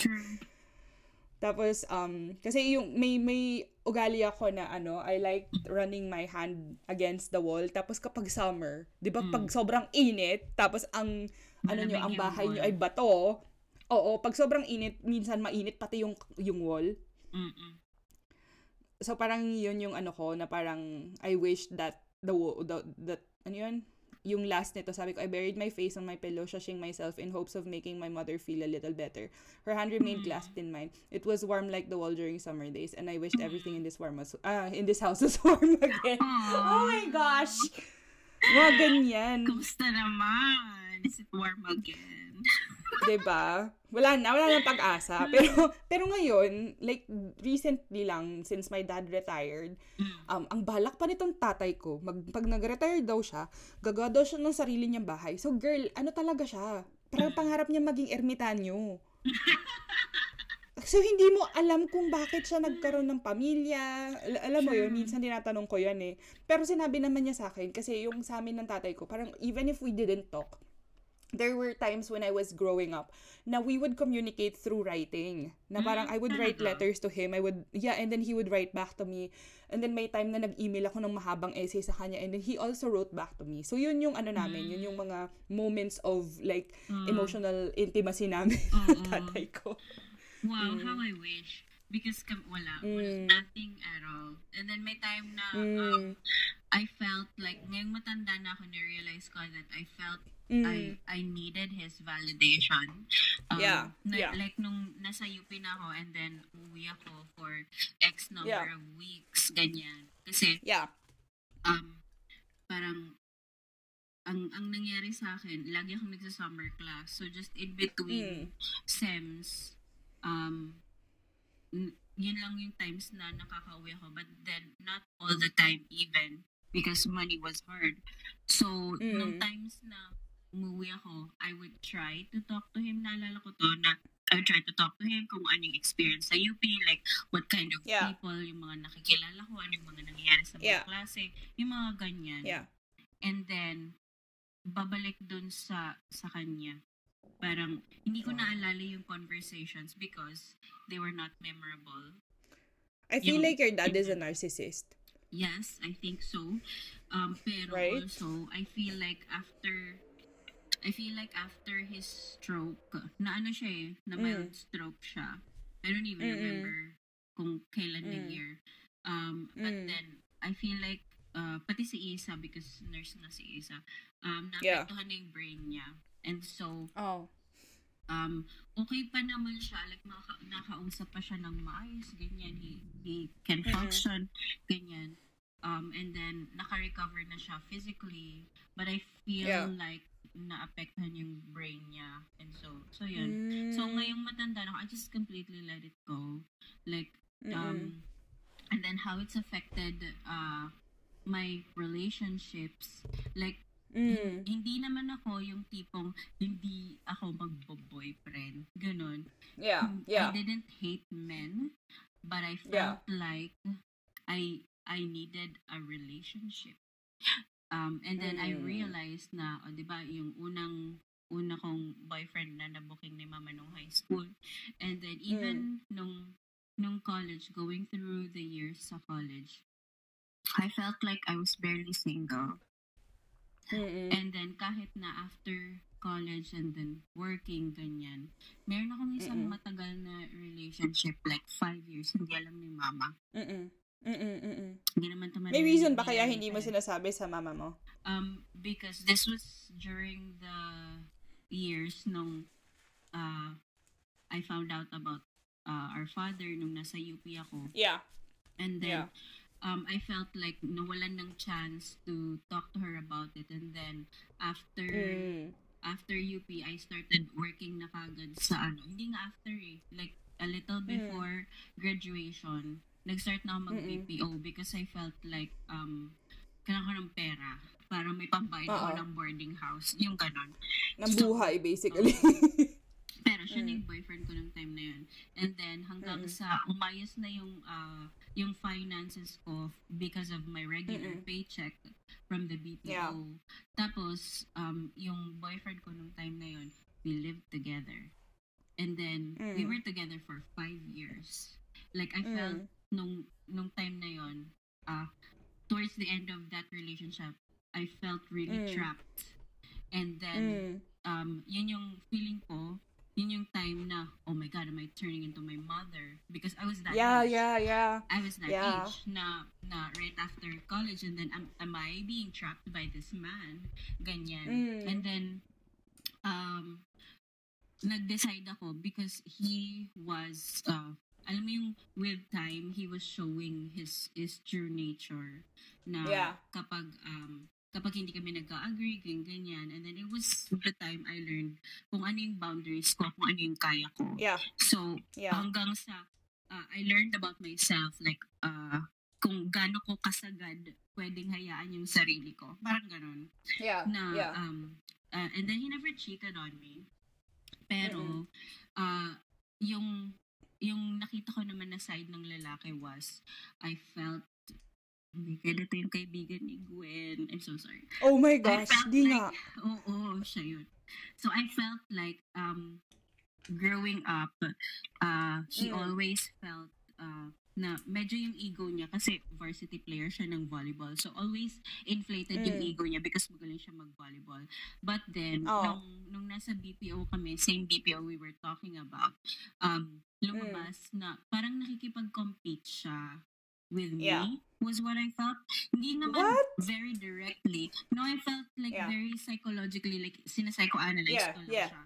Tapos, um, kasi yung may, may ugali ako na ano, I like running my hand against the wall. Tapos kapag summer, di ba, Mm. pag sobrang init, tapos ang, ano nyo, ang bahay nyo ay bato, oo, pag sobrang init, minsan mainit pati yung, yung wall. Mm-mm. So parang yun yung ano ko na parang I wish that the the that ano yun yung last nito sabi ko I buried my face on my pillow shushing myself in hopes of making my mother feel a little better. Her hand remained clasped in mine. It was warm like the wall during summer days and I wished everything in this warm was ah in this house was warm again. Oh my gosh. Mga ganyan. Kumusta naman? Is it warm again? 'Di ba? Wala na, wala nang pag-asa. Pero pero ngayon, like recently lang since my dad retired, Mm. um, ang balak pa nitong tatay ko, mag, pag nag-retire daw siya, gagawa daw siya ng sarili niyang bahay. So girl, ano talaga siya? Parang pangarap niya maging ermitanyo. So, hindi mo alam kung bakit siya nagkaroon ng pamilya. Al- alam mo yun, minsan tinatanong ko yan eh. Pero sinabi naman niya sa akin, kasi yung sa amin ng tatay ko, parang even if we didn't talk, there were times when I was growing up na we would communicate through writing. Na parang I would write letters to him. I would, yeah, and then he would write back to me. And then may time na nag-email ako ng mahabang essay sa kanya and then he also wrote back to me. So yun yung ano namin, yun yung mga moments of like emotional intimacy namin ng tatay ko. Wow, how I wish. Because kam- wala, wala, Mm. nothing at all. And then may time na um, Mm. I felt like, ngayong matanda na ako, na-realize ko that I felt Mm. I I needed his validation. Um, Yeah, na- yeah. Like nung nasa UP na ako and then uwi ako for X number Yeah. of weeks, ganyan. Kasi Yeah. um, parang ang ang nangyari sa akin, lagi akong nagsa-summer class. So just in between Mm. SEMs, um, n- yun lang yung times na nakaka-uwi ako. But then, not all the time even because money was hard. So, Mm. nung times na umuwi ako, I would try to talk to him. Naalala ko to na I would try to talk to him kung ano yung experience sa UP, like what kind of Yeah. people, yung mga nakikilala ko, ano yung mga nangyayari sa mga Yeah. klase, yung mga ganyan. Yeah. And then, babalik dun sa sa kanya. Parang, hindi ko naalala yung conversations because they were not memorable. I feel Yung- like your dad is a narcissist. Yes, I think so. Um, pero Right? also, I feel like after, I feel like after his stroke, na ano siya eh, na mild stroke siya. I don't even Mm. Mm-mm. remember kung kailan na Mm. year. Um, but Mm. then, I feel like, uh, pati si Isa, because nurse nga si Isa, um, Yeah. naapektuhan na yung brain niya. And so, Oh. um, okay pa naman siya, like maka, nakausap pa siya ng maayos, ganyan, he, he can function, ganyan. Um, and then, naka-recover na siya physically, but I feel Yeah. like naapektuhan yung brain niya. And so, so yun. So, Mm. ngayong matanda na ako, I just completely let it go. Like, um, and then how it's affected uh, my relationships. Like, Mm. hindi naman ako yung tipong hindi ako magbo-boyfriend. Ganon. Yeah. Yeah. I didn't hate men, but I Yeah. felt like I I needed a relationship. Um, and then I Mm. realized na, o, di ba, yung unang una kong boyfriend na nabuking ni mama nung high school. And then even nung nung college, going through the years sa college, I felt like I was barely single. Mm-mm. And then kahit na after college and then working, ganyan, meron akong isang Mm-mm. matagal na relationship, like five years, hindi alam ni mama. Mm-mm. Mm-mm. Mm-mm. Hindi naman ito May reason ba kaya hindi mo sinasabi sa mama mo? Um, because this was during the years nung uh, I found out about uh, our father nung nasa UP ako. Yeah. And then, Yeah. um, I felt like nawalan ng chance to talk to her about it. And then, after Mm. after UP, I started working na kagad sa ano. Hindi nga after eh. Like, a little before graduation, nag-start na ako mag-BPO because I felt like, um, kailangan ko ng pera para may pambayad ako Oo. ng boarding house. Yung ganon. Ng buhay, basically. Pero siya na yung boyfriend ko nung time na yun. And then, hanggang sa umayos na yung, uh, yung finances ko because of my regular Mm-mm. paycheck from the BPO. Yeah. Tapos, um, yung boyfriend ko nung time na yun, we lived together. And then, we Mm. were together for five years. Like, I felt Mm. Nung, nung time na yun, uh, towards the end of that relationship, I felt really Mm. trapped. And then, Mm. um, yun yung feeling ko, yun yung time na, oh my God, am I turning into my mother? Because I was that Yeah, age. yeah, yeah. I was that Yeah. age na, na right after college and then am, am I being trapped by this man? Ganyan. Mm. And then, um, nag-decide ako because he was, uh, alam mo yung with time, he was showing his his true nature na Yeah. kapag um kapag hindi kami nagka-agree, ganyan, ganyan. And then it was the time I learned kung ano yung boundaries ko, kung ano yung kaya ko. Yeah. So, Yeah. hanggang sa uh, I learned about myself like uh, kung gaano ko kasagad pwedeng hayaan yung sarili ko. Parang ganun. Yeah. Na, Yeah. um, uh, and then he never cheated on me. Pero, uh, yung yung nakita ko naman na side ng lalaki was I felt Oh my God, ito yung kaibigan ni Gwen. I'm so sorry. Oh my gosh, di like, nga. oo, oh, siya yun. So I felt like, um, growing up, uh, he Mm. always felt, uh, na medyo yung ego niya kasi varsity player siya ng volleyball. So always inflated yung Mm. ego niya because magaling siya mag-volleyball. But then, Oo. nung, nung nasa BPO kami, same BPO we were talking about, um, lumabas na parang nakikipag-compete siya with me Yeah. was what I felt. Hindi naman What? very directly. No, I felt like Yeah. very psychologically, like sinapsychoanalyze Yeah, ko lang yeah. siya.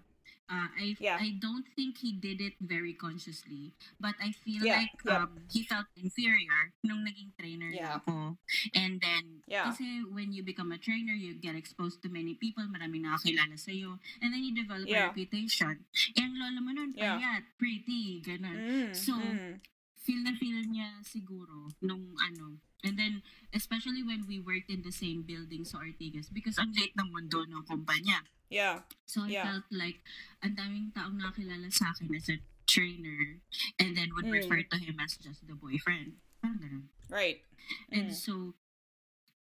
Uh, I Yeah. I don't think he did it very consciously, but I feel Yeah, like yeah. um, he felt inferior nung naging trainer Yeah. na ako. And then, Yeah. kasi when you become a trainer, you get exposed to many people, maraming nakakilala sa'yo, and then you develop Yeah. a reputation. Ang lola mo nun, Yeah. payat, pretty, ganun Mm, So, mm. feel na feel niya siguro nung ano. And then, especially when we worked in the same building sa Ortigas because ang late ng mundo ng kumpanya. Yeah. So, I Yeah. felt like ang daming taong nakilala sa akin as a trainer and then would Mm. refer to him as just the boyfriend. Parang ganun. Right. And Mm. so,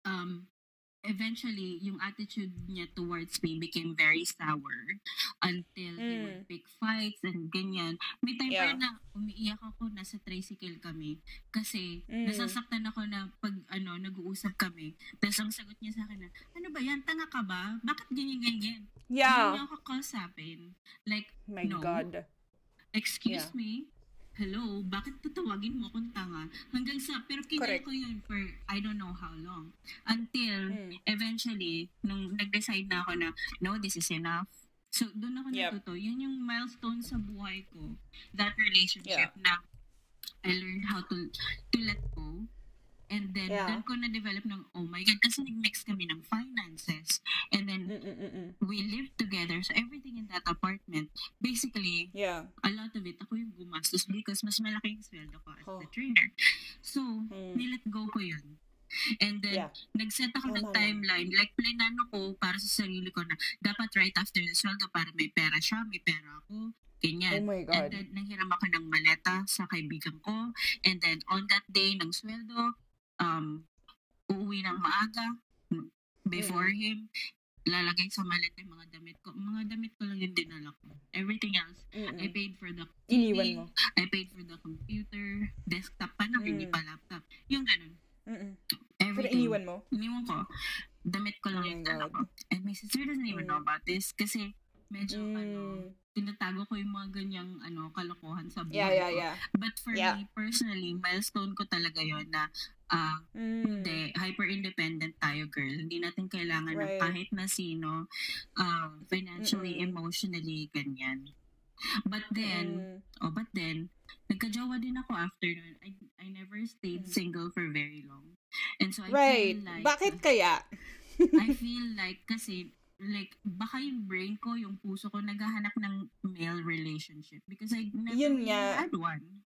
um, eventually, yung attitude niya towards me became very sour until he would Mm. pick fights and ganyan. May time Yeah. pa na umiiyak ako, nasa tricycle kami. Kasi, Mm. nasasaktan ako na pag, ano, nag-uusap kami. Tapos ang sagot niya sa akin na, ano ba yan? Tanga ka ba? Bakit ganyan, ganyan? Hindi Yeah. niya ako kausapin. Like, My no. God. excuse Yeah. me? Hello, bakit tatawagin mo akong tanga? Hanggang sa, pero Correct. ko yun for I don't know how long. Until, Mm. eventually, nung nag-decide na ako na, no, this is enough. So, doon ako Yep. natuto. Yun yung milestone sa buhay ko. That relationship na I learned how to to let go. And then, Yeah. doon ko na-develop ng, oh my God, kasi nag-mix kami ng finances. And then, Mm-mm-mm. we lived together. So, everything in that apartment, basically, Yeah. a lot of it, ako yung gumastos because mas malaki yung sweldo ko as Oh. the trainer. So, Hmm. nilet go ko yun. And then, Yeah. nag-set ako ng Tama yan. timeline. Like, plinano ko para sa sarili ko na dapat right after the sweldo para may pera siya, may pera ako. Oh Ganyan. my And God. then, nanghiram ako ng maleta sa kaibigan ko. And then, on that day ng sweldo, um, uuwi ng maaga before him, lalagay sa maleta yung mga damit ko. Mga damit ko lang yung dinala ko. Everything else, I Mm-mm. paid for the Iniwan TV, mo. I paid for the computer, desktop pa na, hindi Mm. pa laptop. Yung ganun. Pero Everything. iniwan mo? Iniwan ko. Damit ko lang Oh yung dala ko. And my sister doesn't even Mm. know about this kasi medyo ano, Mm. tinatago ko yung mga ganyang ano, kalokohan sa buhay Yeah, yeah, ko. yeah. But for Yeah. me, personally, milestone ko talaga yon na ah, Mm. hindi, hyper-independent tayo, girl. Hindi natin kailangan ng Right. kahit na sino, ah, financially, Mm-mm. emotionally, ganyan. But then, Mm. oh, but then, nagka-jowa din ako after nun. I, I never stayed Mm. single for very long. And so I Right. feel like, Bakit kaya? I feel like kasi, like, baka yung brain ko, yung puso ko, naghahanap ng male relationship. Because I never Yun really nga. had one.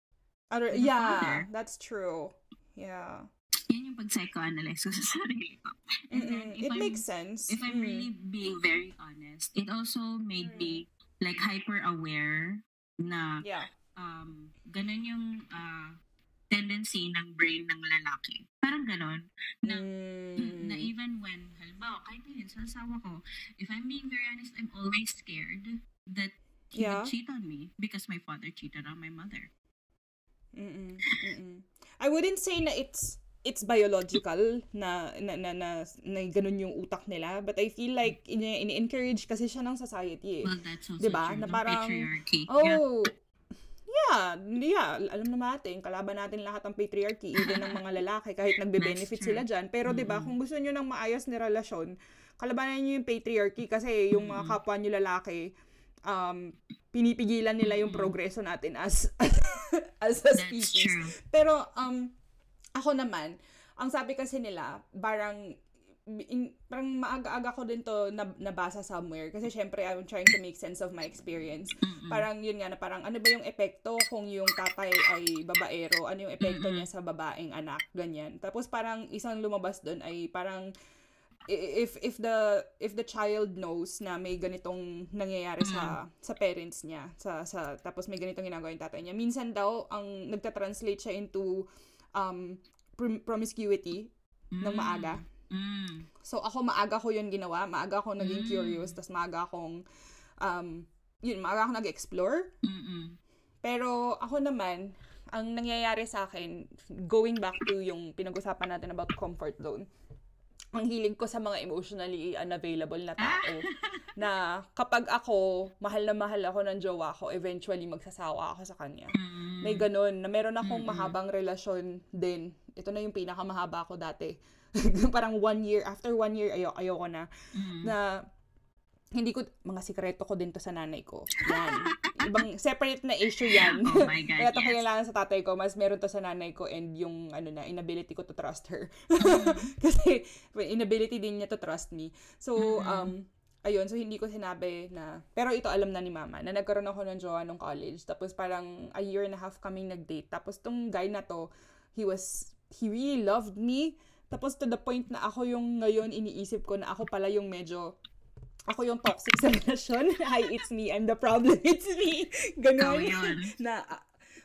Other, The yeah, that's true. Yeah. Yan yung pag-psychoanalyze ko sa sarili ko. And then, Mm-mm. if It I'm, makes sense. if I'm Mm. really being very honest, it also made Mm. me, like, hyper-aware na Yeah. um, ganun yung ah, tendency ng brain ng lalaki. Parang ganun. Na, Mm. na even when, halimbawa, kahit yun, sa asawa ko, if I'm being very honest, I'm always scared that he Yeah. would cheat on me because my father cheated on my mother. Mm-mm. Mm-mm. I wouldn't say na it's it's biological na na na, na, na ganun yung utak nila but I feel like ini- ini-encourage kasi siya ng society eh. Well, that's also Diba? true. Na ng parang. Oh, yeah, yeah, alam naman natin, kalaban natin lahat ng patriarchy, even ng mga lalaki, kahit nagbe-benefit sila dyan. Pero 'di ba Mm-mm. kung gusto niyo ng maayos na relasyon, kalabanan niyo yung patriarchy kasi yung mga kapwa niyo lalaki, um, pinipigilan nila yung progreso natin as as a That's species. true. Pero, um, ako naman, ang sabi kasi nila, parang, in, parang maaga-aga ko din to nab- nabasa somewhere. Kasi syempre, I'm trying to make sense of my experience. Mm-mm. Parang yun nga na parang ano ba yung epekto kung yung tatay ay babaero, ano yung epekto Mm-mm. niya sa babaeng anak, ganyan. Tapos parang isang lumabas doon ay parang if if the if the child knows na may ganitong nangyayari sa sa parents niya sa sa tapos may ganitong ginagawa yung tatay niya minsan daw ang nagta-translate siya into um prom- promiscuity ng maaga. Mm. So, ako maaga ko yun ginawa. Maaga ako naging Mm. curious. Tapos maaga akong, um, yun, maaga ako nag-explore. Mm-mm. Pero ako naman, ang nangyayari sa akin, going back to yung pinag-usapan natin about comfort zone, ang hiling ko sa mga emotionally unavailable na tao. na kapag ako, mahal na mahal ako ng jowa ko, eventually magsasawa ako sa kanya. Mm. May ganun, na meron akong mahabang relasyon din. Ito na yung pinakamahaba ko dati. Parang one year, after one year, ayo ayoko na. Mm. Na, hindi ko, mga sikreto ko din to sa nanay ko. Yan. Ibang, separate na issue yan. Oh my God, Kaya to yes. kailangan sa tatay ko, mas meron to sa nanay ko and yung, ano na, inability ko to trust her. Mm. Kasi, inability din niya to trust me. So, um, ayun, so hindi ko sinabi na, pero ito alam na ni mama, na nagkaroon ako ng jowa nung college. Tapos parang a year and a half kaming nag-date. Tapos tong guy na to, he was, he really loved me. Tapos to the point na ako yung ngayon iniisip ko na ako pala yung medyo, ako yung toxic sa relasyon. Hi, it's me. I'm the problem. It's me. Ganon yun. na ah,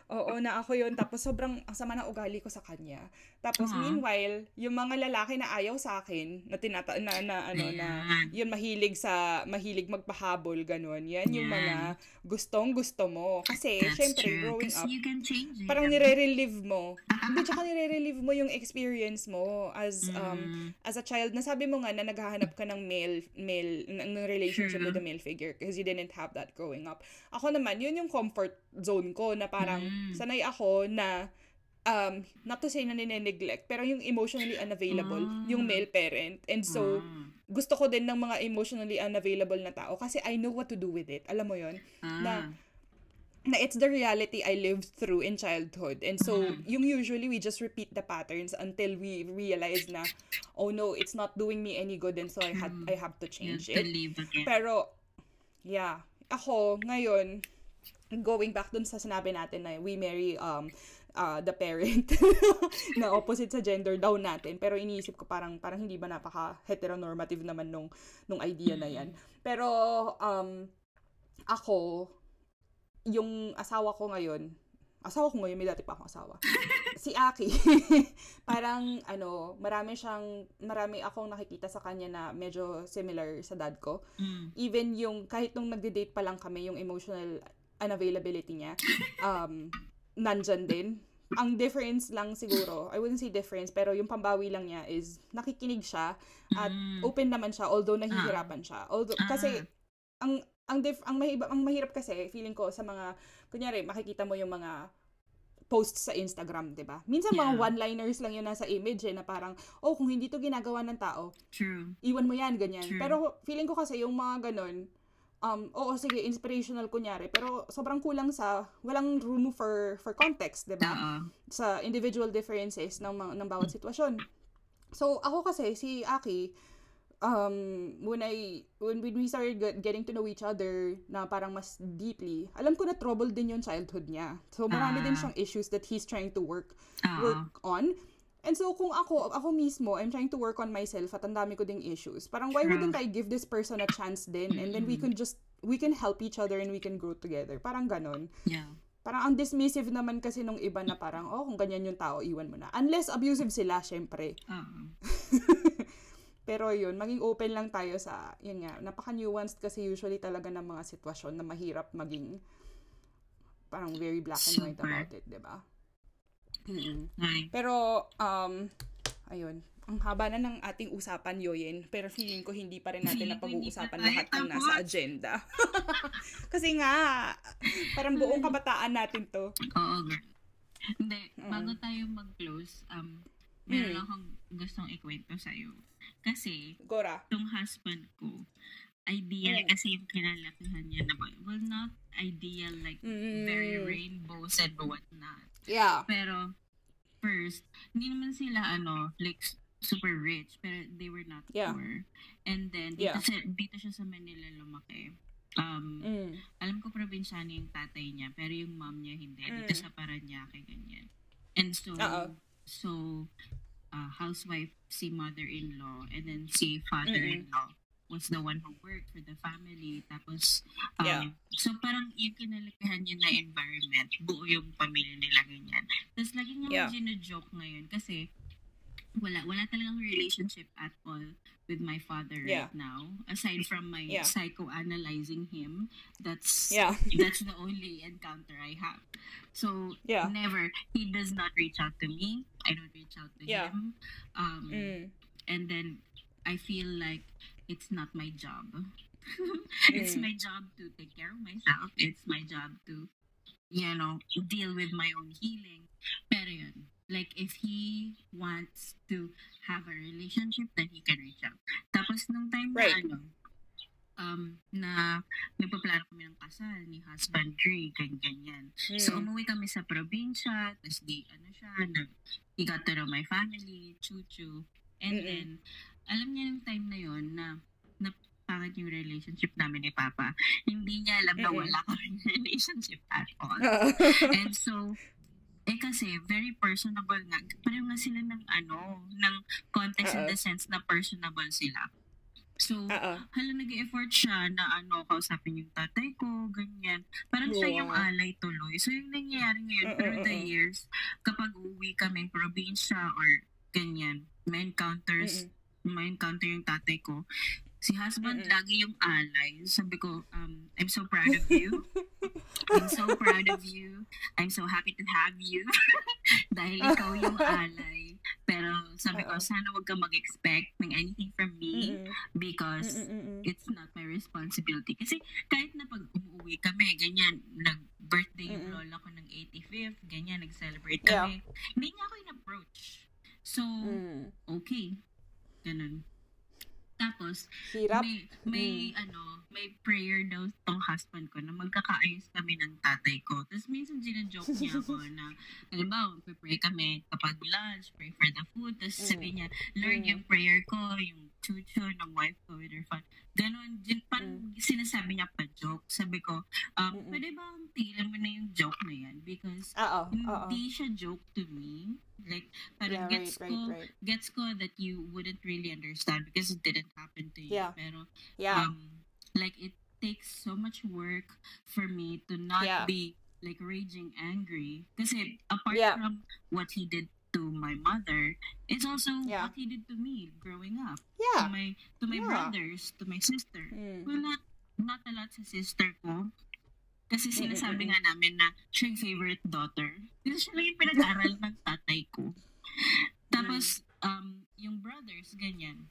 oo na ako yun tapos sobrang ang sama ng ugali ko sa kanya tapos Ah. meanwhile yung mga lalaki na ayaw sa akin na tinata na, na ano na Ayan. yun mahilig sa mahilig magpahabol ganon yan yung Yan. mga gustong gusto mo kasi That's syempre true. growing up you can change it. parang nire-relive mo hindi tsaka nire-relive mo yung experience mo as um Mm. as a child nasabi mo nga na naghahanap ka ng male male ng, ng relationship True. with a male figure because you didn't have that growing up ako naman yun yung comfort zone ko na parang Mm. sanay ako na um not to say na nine-neglect pero yung emotionally unavailable Ah. yung male parent and so Ah. gusto ko din ng mga emotionally unavailable na tao kasi I know what to do with it alam mo yon Ah. na na it's the reality I lived through in childhood. And so, Mhm. yung usually we just repeat the patterns until we realize na, oh no, it's not doing me any good and so I had Mhm. I have to change to it. again. Pero, yeah, ako, ngayon, going back dun sa sinabi natin na we marry um uh, the parent na opposite sa gender daw natin. Pero iniisip ko parang parang hindi ba napaka heteronormative naman nung nung idea na yan. Pero um ako yung asawa ko ngayon asawa ko ngayon may dati pa akong asawa. Si Aki parang ano marami siyang marami akong nakikita sa kanya na medyo similar sa dad ko. Mm. even yung kahit nung nagde-date pa lang kami yung emotional unavailability niya um nandyan din ang difference lang siguro I wouldn't say difference pero yung pambawi lang niya is nakikinig siya at Mm. open naman siya although nahihirapan siya although Ah. kasi ang ang dif, ang mahirap ang mahirap kasi feeling ko sa mga kunyari makikita mo yung mga posts sa Instagram, 'di ba? Minsan mga Yeah. one-liners lang yun nasa image eh, na parang oh, kung hindi to ginagawa ng tao, True. iwan mo yan, ganyan. True. Pero feeling ko kasi yung mga ganun, um, oo, sige, inspirational kunyari, pero sobrang kulang sa, walang room for for context, di ba? Oo. Sa individual differences ng, ng bawat sitwasyon. So, ako kasi, si Aki, um, when I, when, when we started get- getting to know each other na parang mas deeply, alam ko na trouble din yung childhood niya. So, marami din Ah. siyang issues that he's trying to work Oo. work on. And so, kung ako, ako mismo, I'm trying to work on myself at ang dami ko ding issues. Parang, why wouldn't I give this person a chance din? And then we can just, we can help each other and we can grow together. Parang ganon. Yeah. Parang ang dismissive naman kasi nung iba na parang, oh, kung ganyan yung tao, iwan mo na. Unless abusive sila, syempre. Oo. Pero yun, maging open lang tayo sa, yun nga, napaka-nuanced kasi usually talaga ng mga sitwasyon na mahirap maging parang very black and white Super. about it, di ba? Mm-mm. Pero, um, ayun, ang haba na ng ating usapan, Yoyen. Pero feeling ko hindi pa rin natin Feeling ko hindi napag-uusapan pa tayo lahat ng nasa agenda. Kasi nga, parang buong kabataan natin to. oo, girl. Hindi, Mm. bago tayo mag-close, um, meron Mm. akong gustong ikwento sa'yo. Kasi, Gora. yung husband ko, ideal Mm. kasi yung kinalakihan niya naman. Well, not ideal, like, Mm. very rainbows and whatnot. Yeah. Pero, first, hindi naman sila, ano, like, super rich, pero they were not Yeah. poor. And then, dito, Yeah. sa, dito siya sa Manila lumaki. Um, Mm. alam ko probinsyano yung tatay niya, pero yung mom niya hindi. Dito Mm. sa Paranaque, ganyan. And so, Oo. so, uh, housewife si mother-in-law, and then si father-in-law was the one who worked for the family. Tapos, um, Yeah. so parang yung kinalakihan niya na environment, buo yung pamilya nila ganyan. Tapos lagi nga yeah. joke ngayon kasi wala wala talagang relationship at all with my father Yeah. right now aside from my Yeah. psychoanalyzing him that's Yeah. that's the only encounter I have so Yeah. never he does not reach out to me I don't reach out to Yeah. him um Mm. and then I feel like it's not my job it's Mm. my job to take care of myself it's my job to you know deal with my own healing pero yun like if he wants to have a relationship then he can reach out tapos nung time Right. na ano um na nagpaplano kami ng kasal ni husbandry ganyan ganyan so Mm. umuwi kami sa probinsya tapos di ano siya nag he got to know my family chuchu and Mm-mm. then alam niya yung time na yon na na pangit yung relationship namin ni Papa. Hindi niya alam na wala kaming relationship at all. And so, eh kasi, very personable nga. Pareho nga sila ng ano, ng context in Oo. the sense na personable sila. So, Oo. hala nag-effort siya na ano, kausapin yung tatay ko, ganyan. Parang siya yung alay tuloy. So, yung nangyayari ngayon, through the years, kapag uwi kami probinsya or ganyan, may encounters, Mm-mm. May encounter yung tatay ko, si husband Mm-mm. lagi yung alay. Sabi ko, um, I'm so proud of you. I'm so proud of you. I'm so happy to have you. Dahil ikaw yung alay. Pero sabi ko, sana wag ka mag-expect ng anything from me because it's not my responsibility. Kasi kahit na pag umuwi kami, ganyan, nag-birthday yung lola ko ng 85th, ganyan, nag-celebrate Yeah. kami. Hindi niya ako in-approach. So, Mm. okay. Ganun. Tapos, Hirap. may, may ano, may prayer daw tong husband ko na magkakaayos kami ng tatay ko. Tapos minsan joke niya ako na, halimbawa, pray kami kapag lunch, pray for the food. Tapos Mm. sabi niya, Lord, Mm. yung prayer ko, yung chucho ng wife ko with her fun. Ganon, din, parang sinasabi niya pa joke. Sabi ko, um, Mm-mm. pwede ba tigilan mo na yung joke na yan? Because. Oo. hindi siya joke to me. Like, parang Yeah, gets right, ko, right, right. gets ko that you wouldn't really understand because it didn't happen to you. Yeah. Pero, Yeah. um, like, it takes so much work for me to not Yeah. be, like, raging angry. Kasi, apart Yeah. from what he did to my mother, it's also Yeah. what he did to me growing up. To Yeah. my, to my Yeah. brothers, to my sister. Mm. Well, not, not a lot sa sister ko. Kasi sinasabi nga namin na siya yung favorite daughter. Kasi siya lang yung pinag-aral ng tatay ko. Tapos, um, yung brothers, ganyan.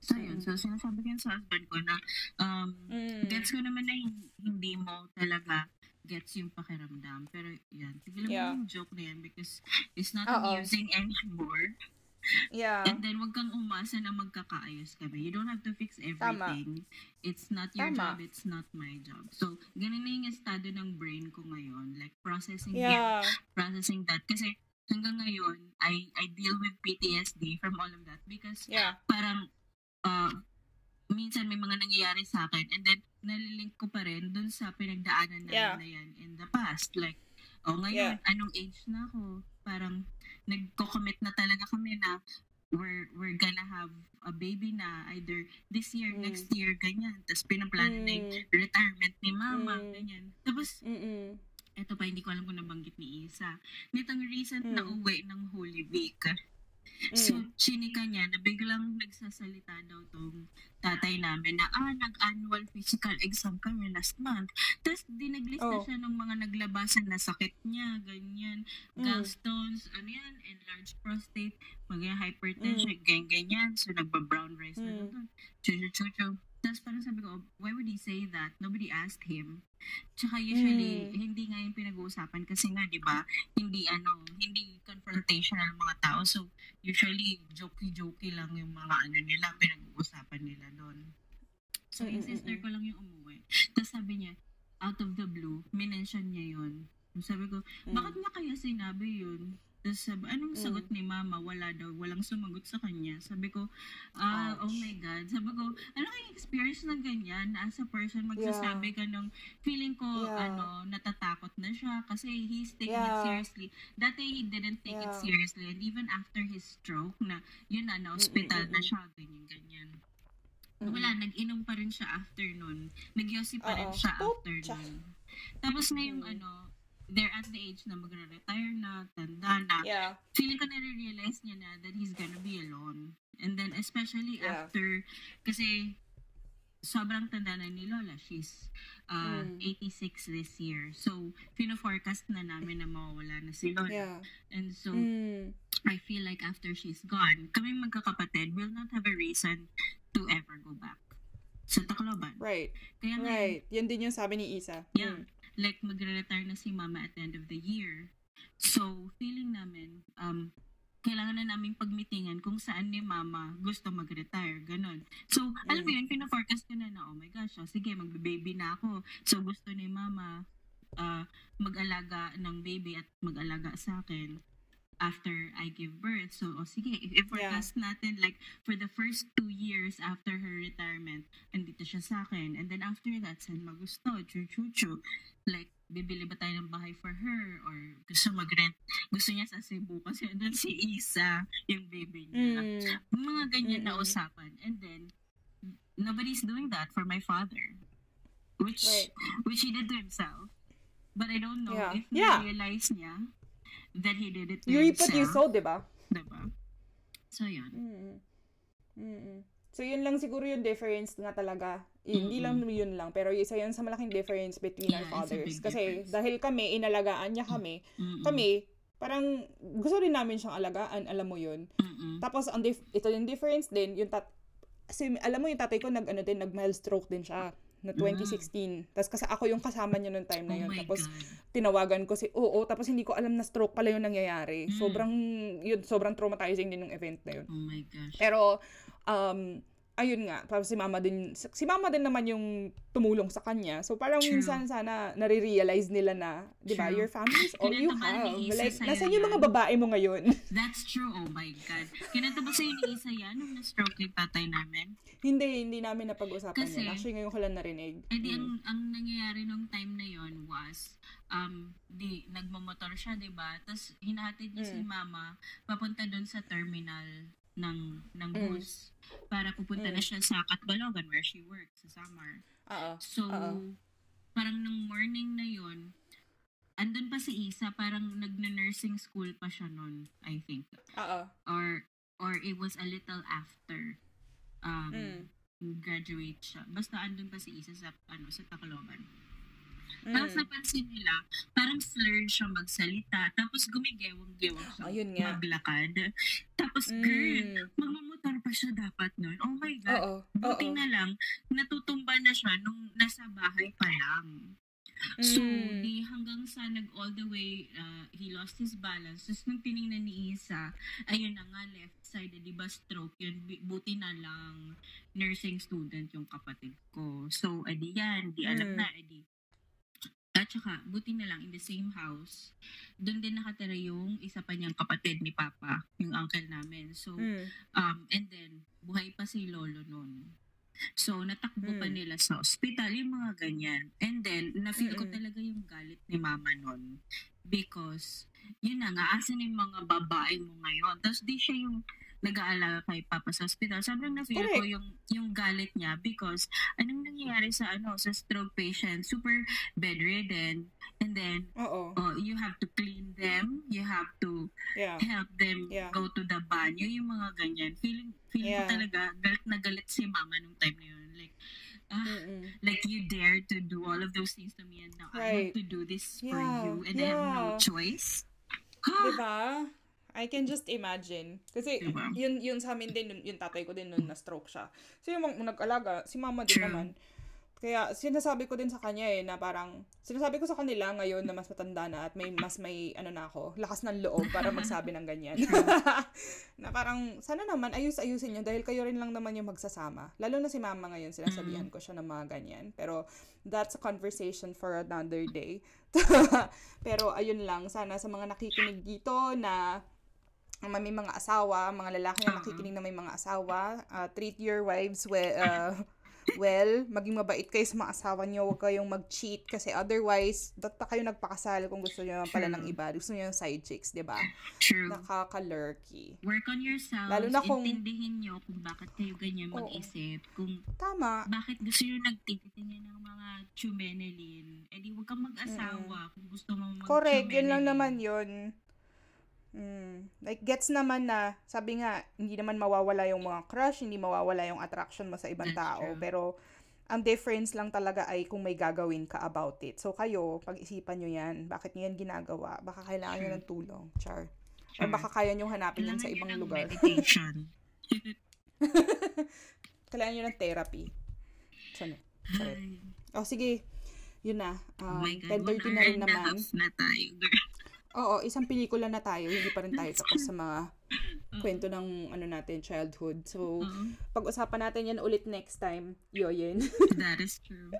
So, yun. So, sinasabi ko sa husband ko na, um, Mm. gets ko naman na hin- hindi mo talaga gets yung pakiramdam. Pero, yan. Tigilan Yeah. mo yung joke na yan because it's not Oo. amusing anymore. Yeah. And then, wag kang umasa na magkakaayos kami. You don't have to fix everything. It's not your Tama. job, it's not my job. So, ganun na yung estado ng brain ko ngayon. Like, processing Yeah. this, processing that. Kasi, hanggang ngayon, I, I deal with PTSD from all of that. Because, Yeah. parang, uh, minsan may mga nangyayari sa akin. And then, nalilink ko pa rin dun sa pinagdaanan namin Yeah. na yan in the past. Like, oh, ngayon, anong age na ako? Parang, nagko-commit na talaga kami na we're, we're gonna have a baby na either this year, Mm. next year, ganyan. Tapos pinaplano na yung Mm. retirement ni mama, Mm. ganyan. Tapos, Mm-mm. eto pa, hindi ko alam kung nabanggit ni Isa. Nitong recent na Mm. uwi ng Holy Week, Mm. So, chinika niya na biglang nagsasalita daw tong tatay namin na, ah, nag-annual physical exam kami last month. Tapos, dinaglista Oh. siya ng mga naglabasan na sakit niya, ganyan, Mm. gallstones, ano yan, enlarged prostate, mga hypertension, ganyan-ganyan. So, nagba-brown rice na Mm. doon. Chuchu-chuchu. Tapos parang sabi ko, why would he say that? Nobody asked him. Tsaka usually, Mm. hindi nga yung pinag-uusapan kasi nga, di ba, hindi ano, hindi confrontational mga tao. So, usually, jokey-jokey lang yung mga ano nila, pinag-uusapan nila doon. So, yung Mm, mm, sister mm. ko lang yung umuwi. Tapos sabi niya, out of the blue, minention niya yun. Sabi ko, Mm. bakit niya kaya sinabi yun? Tapos sabi, anong Mm. sagot ni mama? Wala daw, walang sumagot sa kanya. Sabi ko, ah, oh my God. Sabi ko, ano kayong experience ng ganyan? Na as a person, magsasabi ka ng, feeling ko, Yeah. ano, natatakot na siya kasi he's taking Yeah. it seriously. Dati he didn't take it Yeah. seriously. And even after his stroke, na, yun na, na-hospital na siya, ganyan-ganyan. Mm. Wala, nag-inom pa rin siya after nun. Nagyosi pa rin Oo. siya after nun. Tapos na yung Mm. ano, they're at the age na magre-retire na, tanda na. Yeah. Feeling ko na-realize niya na that he's gonna be alone. And then, especially Yeah. after, kasi sobrang tanda na ni Lola. She's uh, Mm. 86 this year. So, pino-forecast na namin na mawawala na si Lola. Yeah. And so, Mm. I feel like after she's gone, kami magkakapatid will not have a reason to ever go back sa Tacloban. Right. Kaya nga, Right. Yan din yung sabi ni Isa. Yeah. Mm. Like magre-retire na si mama at the end of the year. So, feeling namin, um, kailangan na naming pagmitingan kung saan ni mama gusto mag-retire. Ganon. So, alam mo yun, pina-forecast ko na na, oh my gosh, oh, sige, magbe-baby na ako. So, gusto ni mama uh, mag-alaga ng baby at mag-alaga sa akin after I give birth. So, oh, sige, if i-forecast natin, like, for the first two years after her retirement, andito siya sa akin. And then after that, saan magusto, chu-chu-chu. Like, bibili ba tayo ng bahay for her? Or gusto mag-rent? Gusto niya sa Cebu kasi andun si Isa, yung baby niya. Mm. Mga ganyan na Mm-mm. usapan. And then, nobody's doing that for my father. Which, Right. which he did to himself. But I don't know Yeah. if Yeah. na-realize niya that he did it to You what you himself. sow, di ba? Diba? So, yun. Mm. Mm. So, yun lang siguro yung difference nga talaga. Y- Hindi Mm-mm. lang yun lang, pero isa yun sa malaking difference between Yeah, our fathers. Kasi difference. dahil kami, inalagaan niya kami, Mm-mm. kami, parang gusto rin namin siyang alagaan, alam mo yun. Mm-mm. Tapos, ang dif- ito yung difference din, yung tat kasi alam mo yung tatay ko nag ano din nag mild stroke din siya no 2016. Tapos kasi ako yung kasama niya noong time na Mm. Oh yun. my Tapos God. tinawagan ko si oo, tapos hindi ko alam na stroke pala yung nangyayari. Mm. Sobrang yun sobrang traumatizing din yung event na yun. Oh my gosh. Pero um ayun nga, tapos si mama din si mama din naman yung tumulong sa kanya. So parang True. minsan sana nare-realize nila na, 'di ba, your family is all you have. Like nasaan yung mga yan. babae mo ngayon? That's true. Oh my God. Kinanta ba sa'yo ni Isa yan nung na-stroke yung tatay namin? hindi, hindi namin napag-usapan Kasi- yun. Actually, ngayon ko lang narinig. Eh di, ang, ang nangyayari nung time na yon was, um, di, nagmamotor siya, di ba? Tapos, hinahatid niya si Mm. mama papunta doon sa terminal ng ng Mm. bus para pupunta na Mm. siya sa Catbalogan where she works sa Samar. Oo. So, Oo. parang nung morning na yon andun pa si Isa, parang nagna-nursing school pa siya nun, I think. Oo. Or, or it was a little after um, Mm. graduate siya. Basta andun pa si Isa sa, ano, sa Tacloban. Mm. Tapos napansin nila, parang slurred siya magsalita. Tapos gumigewang-gewang siya Ayun nga. maglakad. Tapos, Mm. girl, pa siya dapat nun. Oh my God. Oo. Buti Oo. na lang, natutumba na siya nung nasa bahay pa lang. So, Mm. di hanggang sa nag all the way, uh, he lost his balance. Tapos nung tiningnan ni Isa, ayun na nga, left side, di ba stroke yun. Buti na lang, nursing student yung kapatid ko. So, edi yan, di alam Mm. na, edi. At saka, buti na lang, in the same house, doon din nakatira yung isa pa niyang kapatid ni Papa, yung uncle namin. So, Mm. Um, and then, buhay pa si Lolo nun. So, natakbo pa Mm. nila sa ospital, yung mga ganyan. And then, na-feel ko talaga yung galit ni mama nun. Because, yun na nga, asan yung mga babae mo ngayon? Tapos, di siya yung nag-aalaga kay Papa sa hospital. Sobrang na-feel ko yung, yung galit niya because anong nangyayari sa ano sa stroke patient? Super bedridden. And then, oh, you have to clean them. You have to Yeah. help them Yeah. go to the banyo, yung mga ganyan. Feeling, feeling Yeah. ko talaga, galit na galit si mama nung time na yun. Like, Mm-mm. like you dare to do all of those things to me and now I Right. have to do this for Yeah, you and I have no yeah. choice. Diba? I can just imagine. Kasi Diba? yun, yun sa amin din, yun, yung tatay ko din nun na-stroke siya. So yung mga nag-alaga, si mama din True. naman. Kaya sinasabi ko din sa kanya eh, na parang, sinasabi ko sa kanila ngayon na mas matanda na at may mas may, ano na ako, lakas ng loob para magsabi ng ganyan. na parang, sana naman, ayus-ayusin nyo dahil kayo rin lang naman yung magsasama. Lalo na si mama ngayon, sinasabihan ko siya ng mga ganyan. Pero, that's a conversation for another day. Pero, ayun lang, sana sa mga nakikinig dito na may mga asawa, mga lalaki na nakikinig na may mga asawa, uh, treat your wives with, uh, well, maging mabait kayo sa mga asawa niyo, huwag kayong mag-cheat kasi otherwise, dapat pa kayo nagpakasal kung gusto niyo pala ng iba. Gusto niyo yung side chicks, di ba? True. Nakaka-lurky. Work on yourselves. Lalo na kung- Intindihin nyo kung bakit kayo ganyan Oo. mag-isip. Kung Tama. bakit gusto nyo nagtitingin ng mga chumenelin. Eh di huwag kang mag-asawa kung gusto mo mag Correct, yun lang naman yun. Mm. Like, gets naman na, sabi nga, hindi naman mawawala yung mga crush, hindi mawawala yung attraction mo sa ibang tao. Pero, ang difference lang talaga ay kung may gagawin ka about it. So, kayo, pag-isipan nyo yan. Bakit nyo yan ginagawa? Baka kailangan nyo Sure. ng tulong. Char. Or Sure. baka kaya nyo hanapin yan sa Kailangan ibang nyo ng lugar. meditation. kailangan nyo ng therapy. Sana. Sorry. Oh, sige. Yun na. oh Um, my God, 10.30 one na rin naman. na tayo, girl. Oo, isang pelikula na tayo. Hindi pa rin tayo tapos sa mga kwento ng ano natin, childhood. So, Oo, pag-usapan natin yan ulit next time. Yoyen. that is true.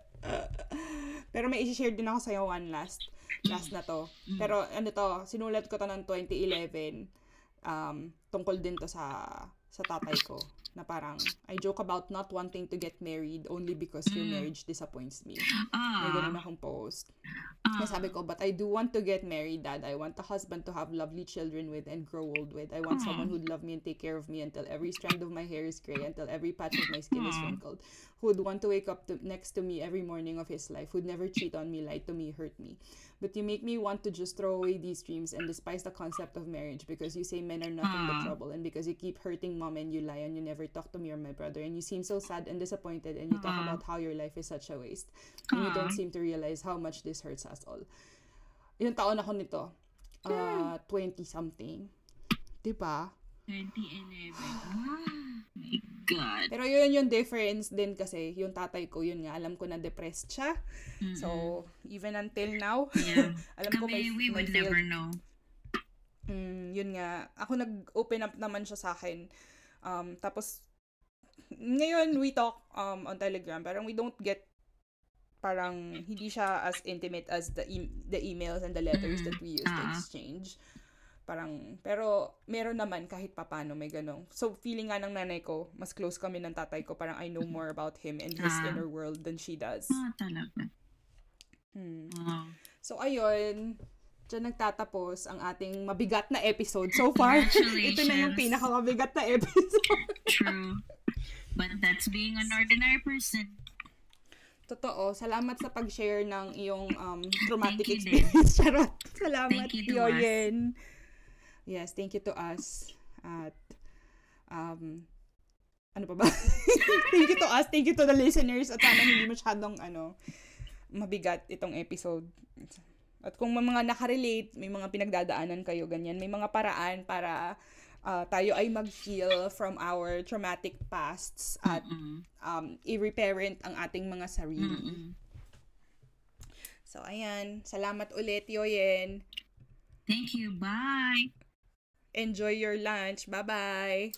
Pero may isi-share din ako sa'yo one last. Last na to. Pero ano to, sinulat ko to ng 2011. Um, tungkol din to sa sa tatay ko. Na parang, I joke about not wanting to get married only because your marriage disappoints me. May ganun Ah, akong post. May sabi ko, but I do want to get married, Dad. I want a husband to have lovely children with and grow old with. I want Aw. someone who'd love me and take care of me until every strand of my hair is gray, until every patch of my skin is Aw. wrinkled. Who'd want to wake up to, next to me every morning of his life. Who'd never cheat on me, lie to me, hurt me. But you make me want to just throw away these dreams and despise the concept of marriage because you say men are nothing but Aw. trouble and because you keep hurting mom and you lie and you never talk to me or my brother and you seem so sad and disappointed and you talk Aw. about how your life is such a waste and you don't Aw. seem to realize how much this hurts us all. Ilang taon ako nito? Uh, 20-something. Diba? 2011. Ah, my God. Pero yun yung difference din kasi yung tatay ko, yun nga, alam ko na depressed siya. So, even until now, Yeah. alam ko may, Kami, we may would failed never know. Mm, yun nga. Ako nag-open up naman siya sa akin. Um, tapos, ngayon we talk um, on Telegram. Parang we don't get parang hindi siya as intimate as the e- the emails and the letters Mm, that we used to ah. exchange. Parang, pero meron naman kahit papano may ganong. So, feeling nga ng nanay ko, mas close kami ng tatay ko. Parang I know more about him and his Ah. inner world than she does. Ah, talaga. Hmm. Wow. So, ayun. Diyan nagtatapos ang ating mabigat na episode so far. Ito na yung pinakamabigat na episode. True. But that's being an ordinary person. Totoo. Salamat sa pag-share ng iyong um, traumatic Thank experience. Charot. Salamat, Thank you Yoyen. Yes, thank you to us. At, um, ano pa ba? thank you to us. Thank you to the listeners. At sana hindi masyadong, ano, mabigat itong episode. At kung may mga nakarelate, may mga pinagdadaanan kayo, ganyan, may mga paraan para ah, tayo ay mag-heal from our traumatic pasts at Mm-mm. um, i-reparent ang ating mga sarili. Mm-mm. So, ayan. Salamat ulit, Yoyen. Thank you. Bye. Enjoy your lunch. Bye-bye.